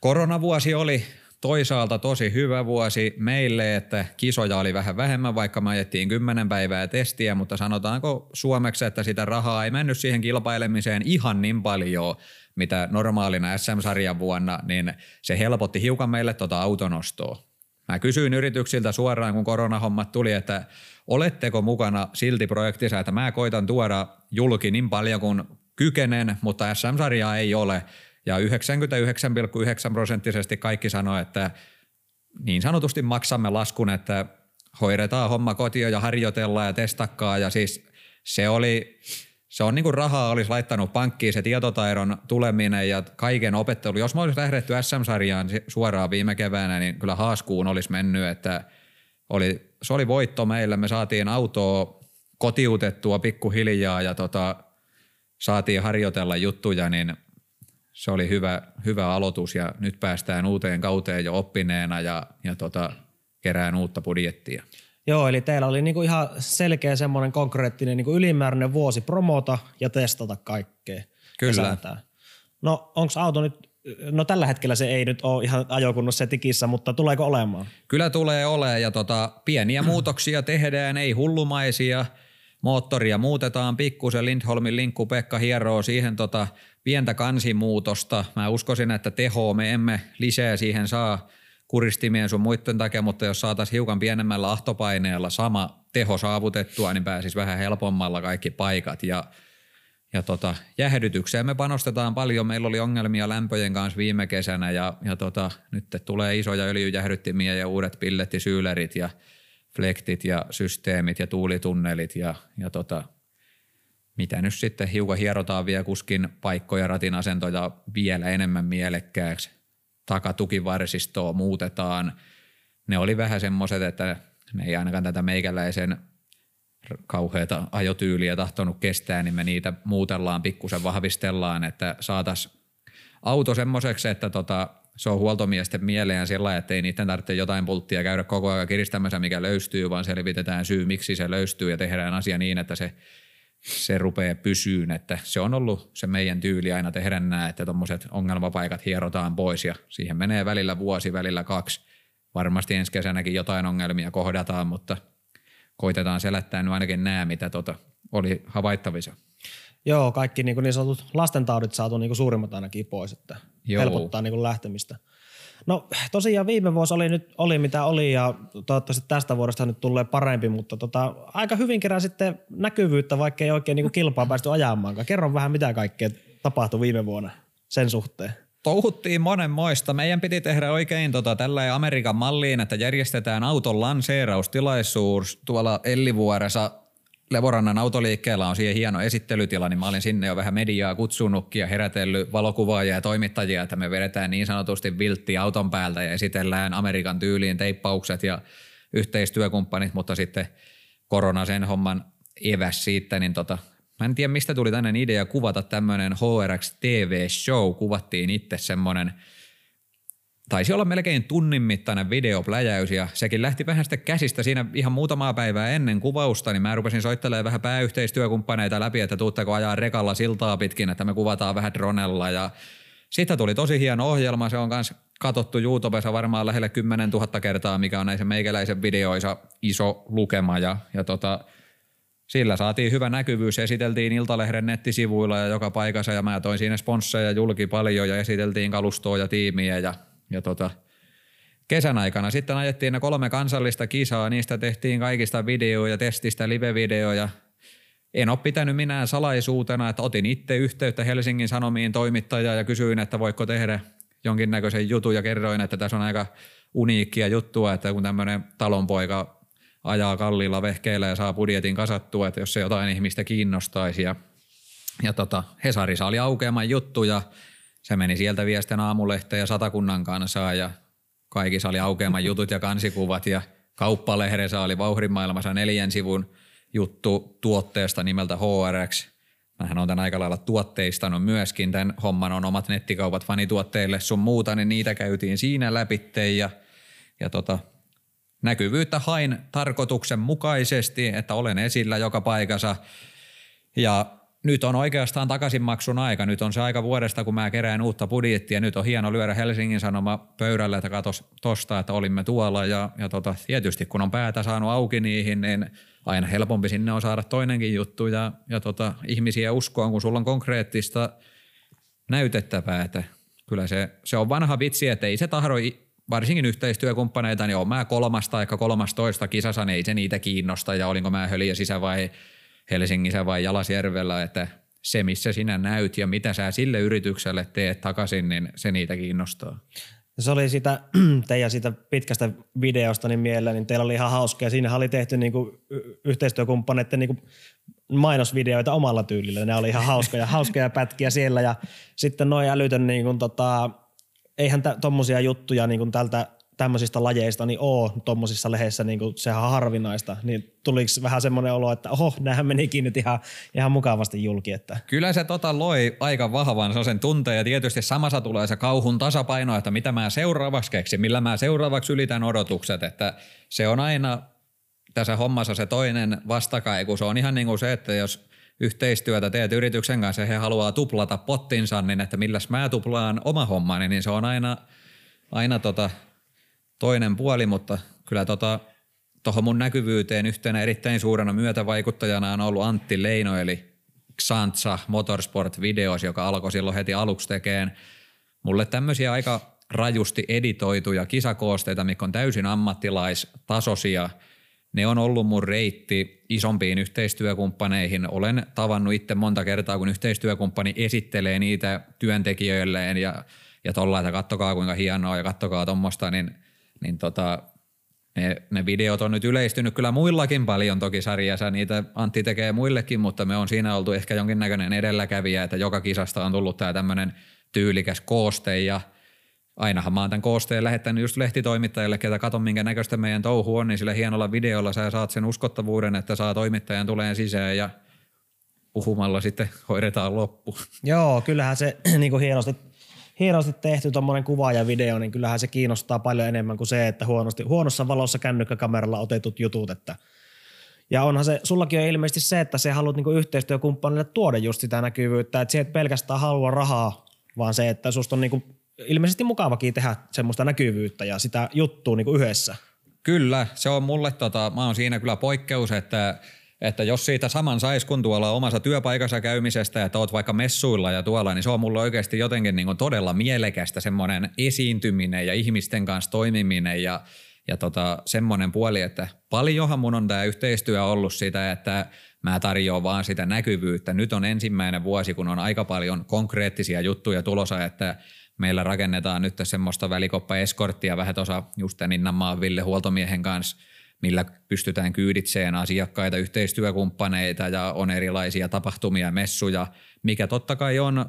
koronavuosi oli toisaalta tosi hyvä vuosi meille, että kisoja oli vähän vähemmän, vaikka me ajettiin kymmenen päivää testiä, mutta sanotaanko suomeksi, että sitä rahaa ei mennyt siihen kilpailemiseen ihan niin paljon, mitä normaalina SM-sarjan vuonna, niin se helpotti hiukan meille tuota autonostoa. Mä kysyin yrityksiltä suoraan, kun koronahommat tuli, että oletteko mukana silti projektissa, että mä koitan tuoda julki niin paljon kuin kykenen, mutta SM-sarjaa ei ole – ja 99,9 prosenttisesti kaikki sanoo, että niin sanotusti maksamme laskun, että hoidetaan homma kotiin ja harjoitellaan ja testakkaa. Ja siis se oli, se on niin kuin rahaa olisi laittanut pankkiin se tietotaidon tuleminen ja kaiken opettelu. Jos me olisi lähdetty SM-sarjaan suoraan viime keväänä, niin kyllä haaskuun olisi mennyt, että oli, se oli voitto meille. Me saatiin autoa kotiutettua pikkuhiljaa ja tota, saatiin harjoitella juttuja, niin – se oli hyvä, hyvä aloitus ja nyt päästään uuteen kauteen jo oppineena ja, ja tota, kerään uutta budjettia. Joo, eli teillä oli niinku ihan selkeä semmoinen konkreettinen niinku ylimääräinen vuosi promota ja testata kaikkea. Kyllä. No onko auto nyt, no tällä hetkellä se ei nyt ole ihan ajokunnossa tikissä, mutta tuleeko olemaan? Kyllä tulee olemaan ja tota, pieniä muutoksia tehdään, ei hullumaisia – moottoria muutetaan pikkusen, Lindholmin linkku Pekka hieroo siihen tota pientä kansimuutosta. Mä uskoisin, että tehoa me emme lisää siihen saa kuristimien sun muiden takia, mutta jos saataisiin hiukan pienemmällä ahtopaineella sama teho saavutettua, niin pääsis vähän helpommalla kaikki paikat. Ja, ja tota, jäähdytykseen me panostetaan paljon. Meillä oli ongelmia lämpöjen kanssa viime kesänä ja, ja tota, nyt tulee isoja öljyjähdyttimiä ja uudet pillettisyylerit ja flektit ja systeemit ja tuulitunnelit ja, ja tota, mitä nyt sitten hiukan hierotaan vielä kuskin paikkoja, ratin asentoja vielä enemmän mielekkääksi. Takatukivarsistoa muutetaan. Ne oli vähän semmoiset, että ne ei ainakaan tätä meikäläisen kauheata ajotyyliä tahtonut kestää, niin me niitä muutellaan, pikkusen vahvistellaan, että saataisiin auto semmoiseksi, että tota, se on huoltomiesten mieleen sillä että ei niiden tarvitse jotain pulttia käydä koko ajan kiristämässä, mikä löystyy, vaan selvitetään syy, miksi se löystyy ja tehdään asia niin, että se se rupeaa pysyyn, että se on ollut se meidän tyyli aina tehdä nämä, että tuommoiset ongelmapaikat hierotaan pois ja siihen menee välillä vuosi, välillä kaksi. Varmasti ensi kesänäkin jotain ongelmia kohdataan, mutta koitetaan selättää nyt ainakin nämä, mitä tota oli havaittavissa. Joo, kaikki niin, niin sanotut lastentaudit saatu niin suurimmat ainakin pois, että Joo. helpottaa niin lähtemistä. No tosiaan viime vuosi oli nyt oli mitä oli ja toivottavasti tästä vuodesta nyt tulee parempi, mutta tota, aika hyvin kerran sitten näkyvyyttä, vaikka ei oikein niin kilpaa päästy ajamaankaan. Kerro vähän mitä kaikkea tapahtui viime vuonna sen suhteen touhuttiin monenmoista. Meidän piti tehdä oikein tota, tällä Amerikan malliin, että järjestetään auton lanseeraustilaisuus tuolla Ellivuoressa Levorannan autoliikkeellä on siihen hieno esittelytila, niin mä olin sinne jo vähän mediaa kutsunutkin ja herätellyt valokuvaajia ja toimittajia, että me vedetään niin sanotusti viltti auton päältä ja esitellään Amerikan tyyliin teippaukset ja yhteistyökumppanit, mutta sitten korona sen homman eväs siitä, niin tota, mä en tiedä mistä tuli tänne idea kuvata tämmöinen HRX TV-show, kuvattiin itse semmoinen – taisi olla melkein tunnin mittainen videopläjäys ja sekin lähti vähän sitten käsistä. Siinä ihan muutamaa päivää ennen kuvausta, niin mä rupesin soittelemaan vähän pääyhteistyökumppaneita läpi, että tuutteko ajaa rekalla siltaa pitkin, että me kuvataan vähän dronella. Ja sitten tuli tosi hieno ohjelma, se on myös katottu YouTubessa varmaan lähelle 10 000 kertaa, mikä on näissä meikäläisen videoissa iso lukema. Ja, ja tota, sillä saatiin hyvä näkyvyys, esiteltiin Iltalehden nettisivuilla ja joka paikassa ja mä toin siinä sponsseja julki paljon ja esiteltiin kalustoa ja tiimiä ja, ja tota, kesän aikana sitten ajettiin ne kolme kansallista kisaa, niistä tehtiin kaikista videoja, testistä live-videoja. En ole pitänyt minään salaisuutena, että otin itse yhteyttä Helsingin Sanomiin toimittajaa ja kysyin, että voiko tehdä jonkinnäköisen jutun ja kerroin, että tässä on aika uniikkia juttua, että kun tämmöinen talonpoika ajaa kalliilla vehkeillä ja saa budjetin kasattua, että jos se jotain ihmistä kiinnostaisi. Ja, ja tota, Hesarissa oli aukeaman juttu ja se meni sieltä viesten aamulehteen ja satakunnan kanssa ja kaikissa oli aukeaman jutut ja kansikuvat ja kauppalehdessä oli vauhdimaailmassa neljän sivun juttu tuotteesta nimeltä HRX. Mähän on tämän aika lailla tuotteistanut myöskin. Tämän homman on omat nettikaupat fanituotteille sun muuta, niin niitä käytiin siinä läpitte ja, ja tota, näkyvyyttä hain tarkoituksen mukaisesti, että olen esillä joka paikassa ja nyt on oikeastaan takaisinmaksun aika. Nyt on se aika vuodesta, kun mä kerään uutta budjettia. Nyt on hieno lyödä Helsingin Sanoma pöydälle, että katos tosta, että olimme tuolla. Ja, ja tota, tietysti kun on päätä saanut auki niihin, niin aina helpompi sinne on saada toinenkin juttu ja, ja tota, ihmisiä uskoon, kun sulla on konkreettista näytettävää. Että kyllä se, se on vanha vitsi, että ei se tahdo varsinkin yhteistyökumppaneita, niin on mä kolmas tai kolmastoista kisassa, niin ei se niitä kiinnosta ja olinko mä höliä sisä vai Helsingissä vai Jalasjärvellä, että se missä sinä näyt ja mitä sä sille yritykselle teet takaisin, niin se niitä kiinnostaa. Se oli sitä teidän siitä pitkästä videosta niin mielellä, niin teillä oli ihan hauska ja siinä oli tehty niin kuin yhteistyökumppaneiden niin kuin mainosvideoita omalla tyylillä. Ne oli ihan hauskoja, hauskoja pätkiä siellä ja sitten noin älytön niin kuin tota, eihän tuommoisia juttuja niin kuin tältä tämmöisistä lajeista niin oo tuommoisissa lehdeissä, niin kuin, sehän on harvinaista, niin tuliko vähän semmoinen olo, että oho, nämähän menikin nyt ihan, ihan mukavasti julki. Että. Kyllä se tota loi aika vahvan sen tunteen ja tietysti samassa tulee se kauhun tasapaino, että mitä mä seuraavaksi keksin, millä mä seuraavaksi ylitän odotukset, että se on aina tässä hommassa se toinen vastakaiku, se on ihan niin kuin se, että jos yhteistyötä teet yrityksen kanssa ja he haluaa tuplata pottinsa, niin että milläs mä tuplaan oma hommani, niin se on aina, aina tota toinen puoli, mutta kyllä tota, tuohon mun näkyvyyteen yhtenä erittäin suurena myötävaikuttajana on ollut Antti Leino, eli Xantsa Motorsport Videos, joka alkoi silloin heti aluksi tekemään mulle tämmöisiä aika rajusti editoituja kisakoosteita, mikä on täysin ammattilaistasoisia. Ne on ollut mun reitti isompiin yhteistyökumppaneihin. Olen tavannut itse monta kertaa, kun yhteistyökumppani esittelee niitä työntekijöilleen ja, ja tolla, että kattokaa kuinka hienoa ja kattokaa tuommoista, niin – niin tota, ne, ne videot on nyt yleistynyt kyllä muillakin paljon toki sarjassa, niitä Antti tekee muillekin, mutta me on siinä oltu ehkä jonkinnäköinen edelläkävijä, että joka kisasta on tullut tämä tämmöinen tyylikäs kooste ja ainahan mä oon tämän koosteen lähettänyt just lehtitoimittajalle, ketä katon minkä näköistä meidän touhu on, niin sillä hienolla videolla sä saat sen uskottavuuden, että saa toimittajan tulee sisään ja puhumalla sitten hoidetaan loppu. Joo, kyllähän se niin kuin hienosti hienosti tehty tuommoinen kuva ja video, niin kyllähän se kiinnostaa paljon enemmän kuin se, että huonosti, huonossa valossa kännykkäkameralla otetut jutut. Että. Ja onhan se, sullakin on ilmeisesti se, että se haluat niinku yhteistyökumppanille tuoda just sitä näkyvyyttä, että se et pelkästään halua rahaa, vaan se, että susta on niinku ilmeisesti mukavakin tehdä semmoista näkyvyyttä ja sitä juttua niinku yhdessä. Kyllä, se on mulle, tota, mä oon siinä kyllä poikkeus, että että jos siitä saman sais kun tuolla omassa työpaikassa käymisestä, että oot vaikka messuilla ja tuolla, niin se on mulle oikeasti jotenkin niin todella mielekästä semmoinen esiintyminen ja ihmisten kanssa toimiminen ja, ja tota, semmoinen puoli, että paljonhan mun on tämä yhteistyö ollut sitä, että mä tarjoan vaan sitä näkyvyyttä. Nyt on ensimmäinen vuosi, kun on aika paljon konkreettisia juttuja tulossa, että meillä rakennetaan nyt semmoista välikoppa-eskorttia vähän tuossa just Ninnanmaan Ville huoltomiehen kanssa – millä pystytään kyyditseen asiakkaita, yhteistyökumppaneita ja on erilaisia tapahtumia, messuja, mikä totta kai on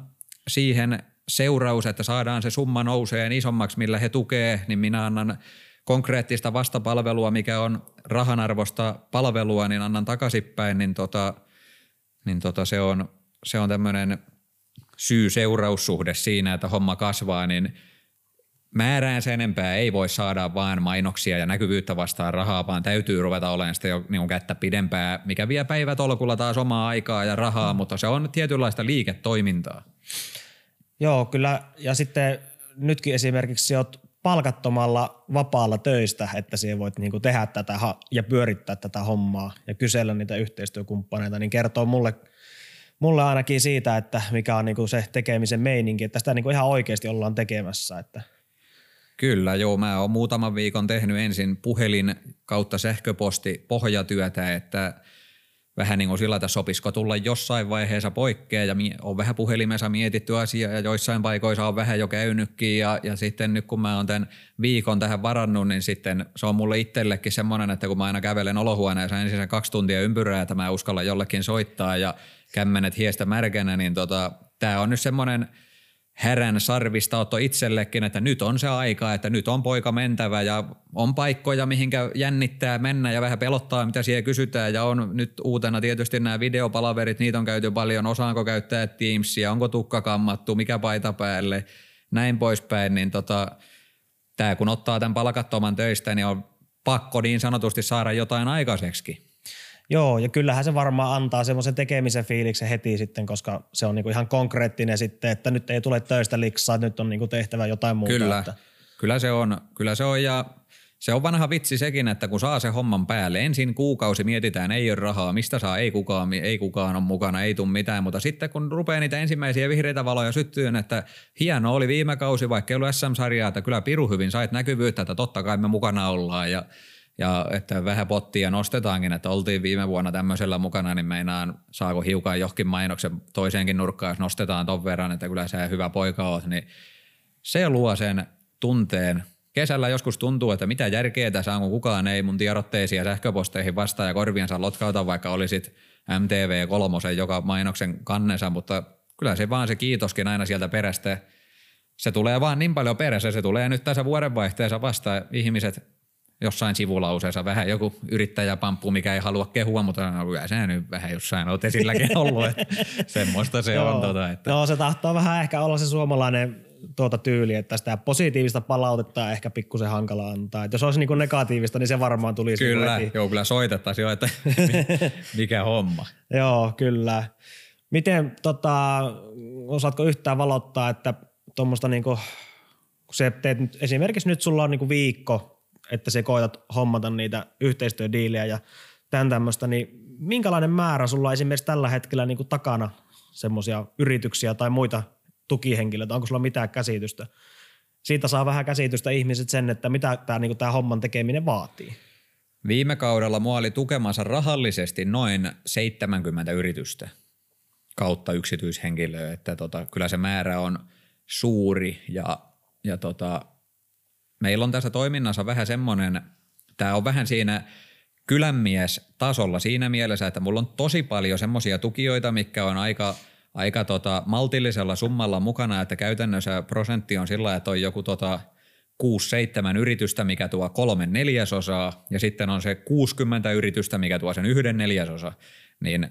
siihen seuraus, että saadaan se summa nouseen isommaksi, millä he tukee, niin minä annan konkreettista vastapalvelua, mikä on rahanarvosta palvelua, niin annan takaisinpäin, niin, tota, niin tota se on, se on tämmöinen syy-seuraussuhde siinä, että homma kasvaa, niin – määrään sen enempää ei voi saada vaan mainoksia ja näkyvyyttä vastaan rahaa, vaan täytyy ruveta olemaan sitä jo niin kättä pidempää, mikä vie päivätolkulla taas omaa aikaa ja rahaa, mutta se on tietynlaista liiketoimintaa. Joo, kyllä. Ja sitten nytkin esimerkiksi oot palkattomalla vapaalla töistä, että siellä voit niinku tehdä tätä ja pyörittää tätä hommaa ja kysellä niitä yhteistyökumppaneita, niin kertoo mulle, mulle ainakin siitä, että mikä on niinku se tekemisen meininki, että sitä niinku ihan oikeasti ollaan tekemässä. Että. Kyllä, joo. Mä oon muutaman viikon tehnyt ensin puhelin kautta sähköposti pohjatyötä, että – vähän niin kuin sillä, että sopisiko tulla jossain vaiheessa poikkea ja on vähän puhelimessa mietitty asiaa ja joissain paikoissa on vähän jo käynytkin ja, ja sitten nyt kun mä oon tämän viikon tähän varannut, niin sitten se on mulle itsellekin semmoinen, että kun mä aina kävelen olohuoneessa ensin sen kaksi tuntia ympyrää, että mä uskalla jollekin soittaa ja kämmenet hiestä märkänä, niin tota, tämä on nyt semmoinen – härän sarvista otto itsellekin, että nyt on se aika, että nyt on poika mentävä ja on paikkoja, mihinkä jännittää mennä ja vähän pelottaa, mitä siellä kysytään. Ja on nyt uutena tietysti nämä videopalaverit, niitä on käyty paljon, osaanko käyttää Teamsia, onko tukka kammattu, mikä paita päälle, näin poispäin, niin tota, tämä kun ottaa tämän palkattoman töistä, niin on pakko niin sanotusti saada jotain aikaiseksi. Joo, ja kyllähän se varmaan antaa semmoisen tekemisen fiiliksen heti sitten, koska se on niinku ihan konkreettinen sitten, että nyt ei tule töistä liksaa, että nyt on niinku tehtävä jotain muuta. Kyllä, että. kyllä se on. Kyllä se on ja se on vanha vitsi sekin, että kun saa se homman päälle, ensin kuukausi mietitään, ei ole rahaa, mistä saa, ei kukaan, ei kukaan ole mukana, ei tule mitään, mutta sitten kun rupeaa niitä ensimmäisiä vihreitä valoja syttyyn, että hieno oli viime kausi, vaikka ei ollut SM-sarjaa, että kyllä piru hyvin sait näkyvyyttä, että totta kai me mukana ollaan ja ja että vähän pottia nostetaankin, että oltiin viime vuonna tämmöisellä mukana, niin meinaan saako hiukan johonkin mainoksen toiseenkin nurkkaan, jos nostetaan ton verran, että kyllä sä hyvä poika oot, niin se luo sen tunteen. Kesällä joskus tuntuu, että mitä järkeä tässä on, kun kukaan ei mun tiedotteisiin ja sähköposteihin vastaa ja korviansa lotkauta, vaikka olisit MTV3 joka mainoksen kannessa, mutta kyllä se vaan se kiitoskin aina sieltä perästä. Se tulee vaan niin paljon perässä, se tulee nyt tässä vuodenvaihteessa vasta. Ihmiset jossain sivulauseessa vähän joku yrittäjäpamppu, mikä ei halua kehua, mutta no, kyllä nyt vähän jossain olet esilläkin ollut, että semmoista se on. Tota, että. No se tahtoo vähän ehkä olla se suomalainen tuota tyyli, että sitä positiivista palautetta ehkä pikkusen hankala antaa. Et jos olisi niin negatiivista, niin se varmaan tulisi. Niinku kyllä, heti. joo, kyllä soitettaisiin jo, että mikä homma. joo, kyllä. Miten, tota, osaatko yhtään valottaa, että tuommoista niin kun se teet nyt, esimerkiksi nyt sulla on niin viikko että se koetat hommata niitä yhteistyödiilejä ja tämän tämmöistä, niin minkälainen määrä sulla esimerkiksi tällä hetkellä niin kuin takana semmoisia yrityksiä tai muita tukihenkilöitä, onko sulla mitään käsitystä? Siitä saa vähän käsitystä ihmiset sen, että mitä tämä, niin tämä homman tekeminen vaatii. Viime kaudella mua oli tukemassa rahallisesti noin 70 yritystä kautta yksityishenkilöä, että tota, kyllä se määrä on suuri ja, ja tota, meillä on tässä toiminnassa vähän semmoinen, tämä on vähän siinä kylänmies tasolla siinä mielessä, että mulla on tosi paljon semmoisia tukijoita, mikä on aika, aika tota maltillisella summalla mukana, että käytännössä prosentti on sillä, että on joku tota 6-7 yritystä, mikä tuo kolme neljäsosaa, ja sitten on se 60 yritystä, mikä tuo sen yhden neljäsosa, niin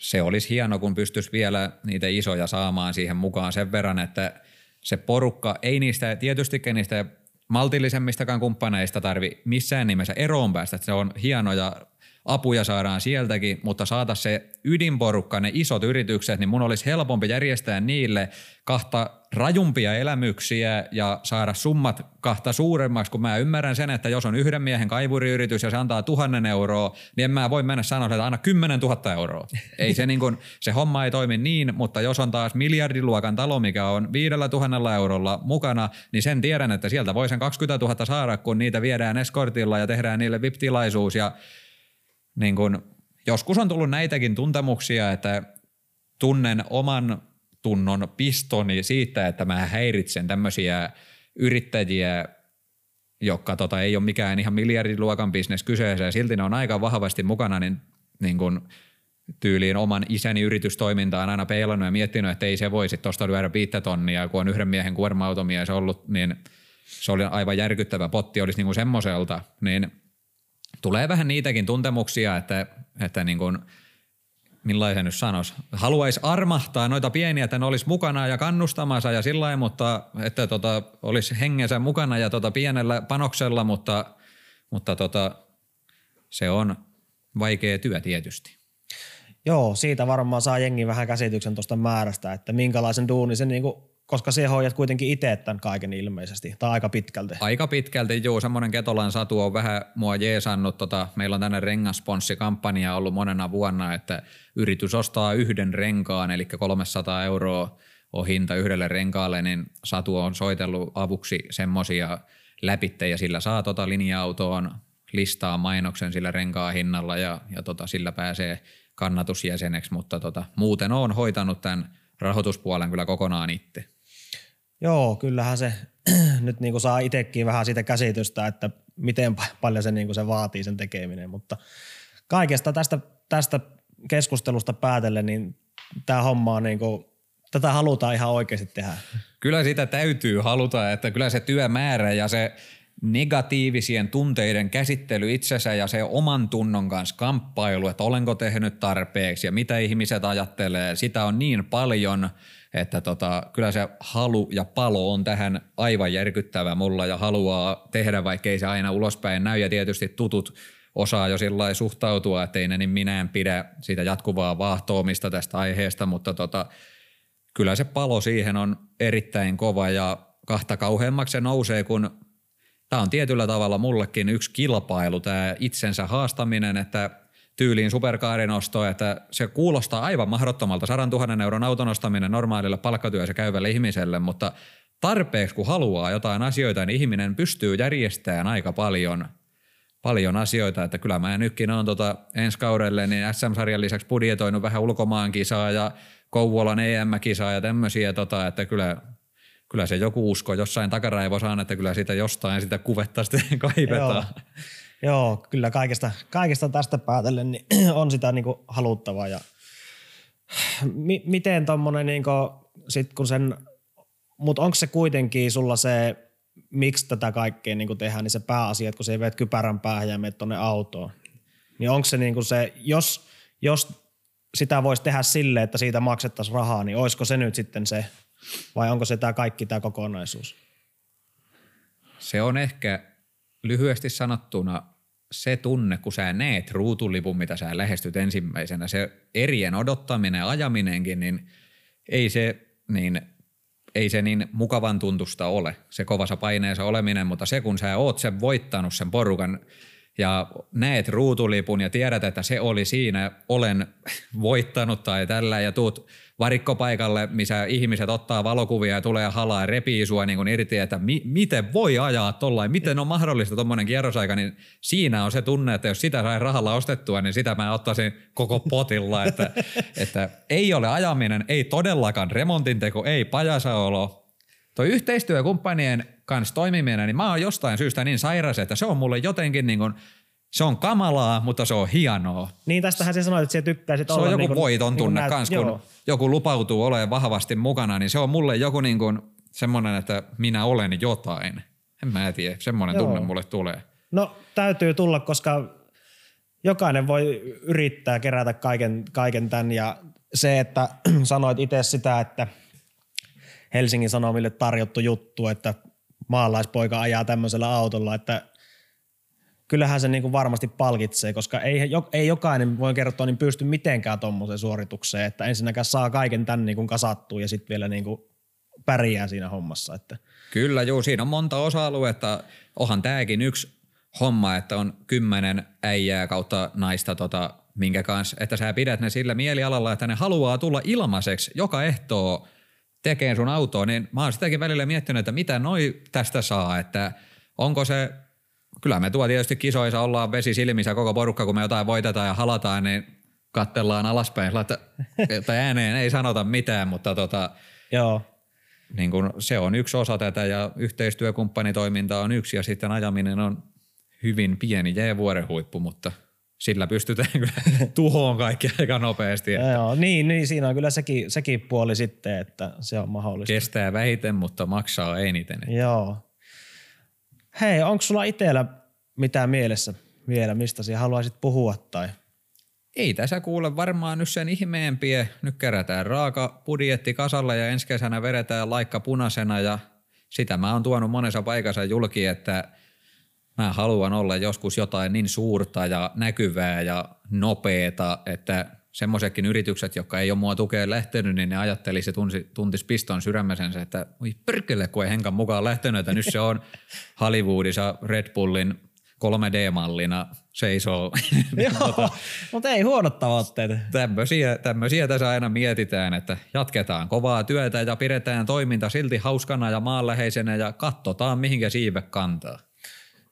se olisi hieno, kun pystyisi vielä niitä isoja saamaan siihen mukaan sen verran, että se porukka, ei niistä, tietystikään niistä maltillisemmistakaan kumppaneista tarvi missään nimessä eroon päästä. Että se on hieno ja apuja saadaan sieltäkin, mutta saata se ydinporukka, ne isot yritykset, niin mun olisi helpompi järjestää niille kahta rajumpia elämyksiä ja saada summat kahta suuremmaksi, kun mä ymmärrän sen, että jos on yhden miehen kaivuriyritys ja se antaa tuhannen euroa, niin en mä voi mennä sanoa, että aina kymmenen tuhatta euroa. Ei se, niin kun, se homma ei toimi niin, mutta jos on taas miljardiluokan talo, mikä on viidellä tuhannella eurolla mukana, niin sen tiedän, että sieltä voi sen 20 000 saada, kun niitä viedään eskortilla ja tehdään niille VIP-tilaisuus ja niin kun, joskus on tullut näitäkin tuntemuksia, että tunnen oman tunnon pistoni siitä, että mä häiritsen tämmöisiä yrittäjiä, jotka tota, ei ole mikään ihan miljardiluokan bisnes kyseessä ja silti ne on aika vahvasti mukana, niin, niin kun tyyliin oman isäni yritystoimintaan aina peilannut ja miettinyt, että ei se voisi tuosta lyödä viittä tonnia, kun on yhden miehen kuorma-automies ollut, niin se oli aivan järkyttävä potti, olisi niin semmoiselta, niin tulee vähän niitäkin tuntemuksia, että, että niin kuin, millaisen nyt sanoisi, haluaisi armahtaa noita pieniä, että ne olisi mukana ja kannustamassa ja sillä mutta että tota, olisi hengensä mukana ja tota pienellä panoksella, mutta, mutta tota, se on vaikea työ tietysti. Joo, siitä varmaan saa jengi vähän käsityksen tuosta määrästä, että minkälaisen duunin se niin koska se hoidat kuitenkin itse tämän kaiken ilmeisesti, tai aika pitkälti. Aika pitkälti, joo. Semmoinen Ketolan satu on vähän mua jeesannut. Tota, meillä on tänne rengasponssi-kampanja ollut monena vuonna, että yritys ostaa yhden renkaan, eli 300 euroa on hinta yhdelle renkaalle, niin Satu on soitellut avuksi semmoisia läpitte ja sillä saa tota linja-autoon listaa mainoksen sillä renkaa hinnalla ja, ja tota, sillä pääsee kannatusjäseneksi, mutta tota, muuten on hoitanut tämän rahoituspuolen kyllä kokonaan itse. Joo, kyllähän se nyt niin kuin saa itsekin vähän siitä käsitystä, että miten paljon se, niin kuin se vaatii sen tekeminen, mutta kaikesta tästä, tästä keskustelusta päätellen, niin tämä homma on niin kuin, tätä halutaan ihan oikeasti tehdä. Kyllä sitä täytyy haluta, että kyllä se työmäärä ja se negatiivisien tunteiden käsittely itsensä ja se oman tunnon kanssa kamppailu, että olenko tehnyt tarpeeksi ja mitä ihmiset ajattelee, sitä on niin paljon, että tota, kyllä se halu ja palo on tähän aivan järkyttävä mulla ja haluaa tehdä, vaikkei se aina ulospäin näy. Ja tietysti tutut osaa jo sillä suhtautua, että ei ne niin minä en pidä siitä jatkuvaa vaahtoamista tästä aiheesta, mutta tota, kyllä se palo siihen on erittäin kova ja kahta kauheammaksi se nousee, kun tämä on tietyllä tavalla mullekin yksi kilpailu, tämä itsensä haastaminen, että tyyliin superkaarin osto, että se kuulostaa aivan mahdottomalta 100 000 euron auton ostaminen normaalille palkkatyössä käyvälle ihmiselle, mutta tarpeeksi kun haluaa jotain asioita, niin ihminen pystyy järjestämään aika paljon, paljon asioita, että kyllä mä nytkin on tota ensi kaudelle niin SM-sarjan lisäksi budjetoinut vähän ulkomaan kisaa ja Kouvolan EM-kisaa ja tämmöisiä, tota, että kyllä, kyllä se joku usko jossain takaraivossa on, että kyllä sitä jostain sitä kuvetta sitten kaivetaan. Joo. Joo, kyllä kaikesta, kaikesta tästä päätellen niin on sitä niin haluttavaa. Ja mi, miten tuommoinen, niin sit kun sen, mutta onko se kuitenkin sulla se, miksi tätä kaikkea niin tehdään, niin se pääasia, että kun se veet kypärän päähän ja menet tuonne autoon, niin onko se niin se, jos, jos sitä voisi tehdä sille, että siitä maksettaisiin rahaa, niin olisiko se nyt sitten se, vai onko se tämä kaikki tämä kokonaisuus? Se on ehkä lyhyesti sanottuna se tunne, kun sä näet ruutulipun, mitä sä lähestyt ensimmäisenä, se erien odottaminen, ajaminenkin, niin ei se niin, ei se niin mukavan tuntusta ole, se kovassa paineessa oleminen, mutta se kun sä oot sen voittanut sen porukan ja näet ruutulipun ja tiedät, että se oli siinä, olen voittanut tai tällä ja tuut varikkopaikalle, missä ihmiset ottaa valokuvia ja tulee halaa ja repii sua niin irti, että mi- miten voi ajaa tollain, miten on mahdollista tuommoinen kierrosaika, niin siinä on se tunne, että jos sitä sai rahalla ostettua, niin sitä mä ottaisin koko potilla, että, että ei ole ajaminen, ei todellakaan remontinteko, ei pajasaolo, Tuo yhteistyökumppanien kanssa toimiminen, niin mä oon jostain syystä niin sairas, että se on mulle jotenkin niin kuin, se on kamalaa, mutta se on hienoa. Niin tästähän se sanoit, että se tykkäisit se olla. Se on joku niin kuin, voiton tunne niin kanssa, kun joo. joku lupautuu olemaan vahvasti mukana, niin se on mulle joku niin kuin semmoinen, että minä olen jotain. En mä tiedä, semmoinen joo. tunne mulle tulee. No täytyy tulla, koska jokainen voi yrittää kerätä kaiken, kaiken tämän ja se, että sanoit itse sitä, että Helsingin Sanomille tarjottu juttu, että maalaispoika ajaa tämmöisellä autolla, että kyllähän se niin kuin varmasti palkitsee, koska ei, ei jokainen, voi kertoa, niin pysty mitenkään tuommoiseen suoritukseen, että ensinnäkään saa kaiken tämän niin kuin kasattua ja sitten vielä niin kuin pärjää siinä hommassa. Että. Kyllä, juu, siinä on monta osa-aluetta. Onhan tämäkin yksi homma, että on kymmenen äijää kautta naista, tota, minkä kanssa, että sä pidät ne sillä mielialalla, että ne haluaa tulla ilmaiseksi joka ehtoo tekee sun autoa, niin mä oon sitäkin välillä miettinyt, että mitä noi tästä saa, että onko se kyllä me tuo tietysti kisoissa ollaan vesi silmissä koko porukka, kun me jotain voitetaan ja halataan, niin kattellaan alaspäin, että, että ääneen ei sanota mitään, mutta tota, Joo. Niin kun se on yksi osa tätä ja yhteistyökumppanitoiminta on yksi ja sitten ajaminen on hyvin pieni jäävuoren huippu, mutta sillä pystytään kyllä tuhoon kaikki aika nopeasti. Että Joo, niin, niin, siinä on kyllä sekin, sekin puoli sitten, että se on mahdollista. Kestää vähiten, mutta maksaa eniten. Joo. Hei, onko sulla itsellä mitään mielessä vielä, mistä sinä haluaisit puhua tai? Ei tässä kuule varmaan nyt sen ihmeempiä. Nyt kerätään raaka budjetti kasalle ja ensi kesänä vedetään laikka punaisena ja sitä mä oon tuonut monessa paikassa julki, että mä haluan olla joskus jotain niin suurta ja näkyvää ja nopeeta, että semmoisetkin yritykset, jotka ei ole mua tukea lähtenyt, niin ne ajatteli se tunsi, tuntis piston sydämesensä, että oi perkele, kun ei Henkan mukaan lähtenyt, että nyt se on Hollywoodissa Red Bullin 3D-mallina seisoo. Joo, tota, mutta ei huonot tavoitteet. Tämmöisiä, tämmöisiä tässä aina mietitään, että jatketaan kovaa työtä ja pidetään toiminta silti hauskana ja maanläheisenä ja katsotaan mihinkä siive kantaa.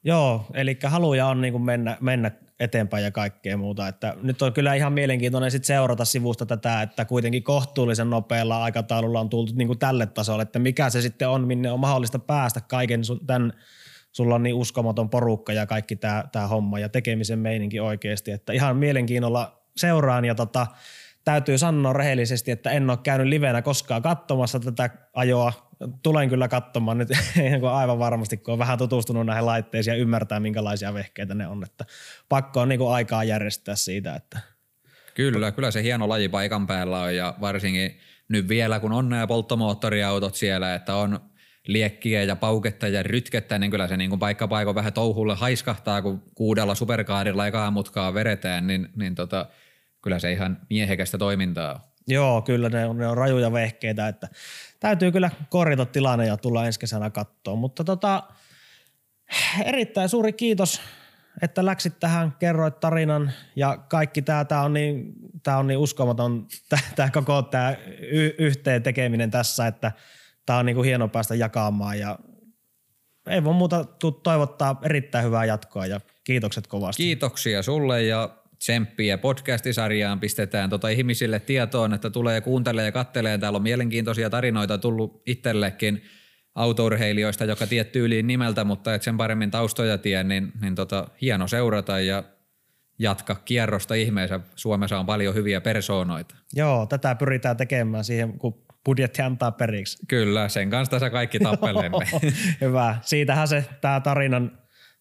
Joo, eli haluja on niin kuin mennä, mennä eteenpäin ja kaikkea muuta. Että nyt on kyllä ihan mielenkiintoinen sit seurata sivusta tätä, että kuitenkin kohtuullisen nopealla aikataululla on tultu niin kuin tälle tasolle, että mikä se sitten on, minne on mahdollista päästä kaiken tämän sulla on niin uskomaton porukka ja kaikki tämä homma ja tekemisen meininki oikeasti, että ihan mielenkiinnolla seuraan ja tota, täytyy sanoa rehellisesti, että en ole käynyt livenä koskaan katsomassa tätä ajoa. Tulen kyllä katsomaan nyt aivan varmasti, kun on vähän tutustunut näihin laitteisiin ja ymmärtää, minkälaisia vehkeitä ne on. Että pakko on niin kuin aikaa järjestää siitä. Että. Kyllä, kyllä se hieno laji paikan päällä on ja varsinkin nyt vielä, kun on nämä polttomoottoriautot siellä, että on liekkiä ja pauketta ja rytkettä, niin kyllä se niin kuin paikka paikka vähän touhulle haiskahtaa, kun kuudella superkaarilla ekaa mutkaa vedetään, niin, niin tota, kyllä se ihan miehekästä toimintaa Joo, kyllä ne on, ne on rajuja vehkeitä, että täytyy kyllä korjata tilanne ja tulla ensi kesänä kattoon. Mutta tota, erittäin suuri kiitos, että läksit tähän, kerroit tarinan ja kaikki tämä tää on, niin, tää on niin uskomaton, tämä koko tämä yhteen tekeminen tässä, että tämä on niin kuin hieno päästä jakamaan ja ei voi muuta toivottaa erittäin hyvää jatkoa ja kiitokset kovasti. Kiitoksia sulle ja tsemppiä podcastisarjaan pistetään tota ihmisille tietoon, että tulee kuuntelee ja kattelee. Täällä on mielenkiintoisia tarinoita tullut itsellekin autourheilijoista, joka tietty yliin nimeltä, mutta et sen paremmin taustoja tie, niin, niin tota, hieno seurata ja jatka kierrosta ihmeessä. Suomessa on paljon hyviä persoonoita. Joo, tätä pyritään tekemään siihen, kun budjetti antaa periksi. Kyllä, sen kanssa tässä kaikki tappelemme. Hyvä. Siitähän se tämä tarinan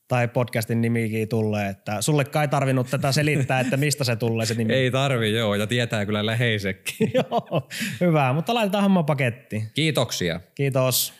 tai podcastin nimikin tulee, että sulle kai tarvinnut tätä selittää, että mistä se tulee se nimi. Ei tarvi, joo, ja tietää kyllä läheisekin. joo, hyvä, mutta laitetaan homma pakettiin. Kiitoksia. Kiitos.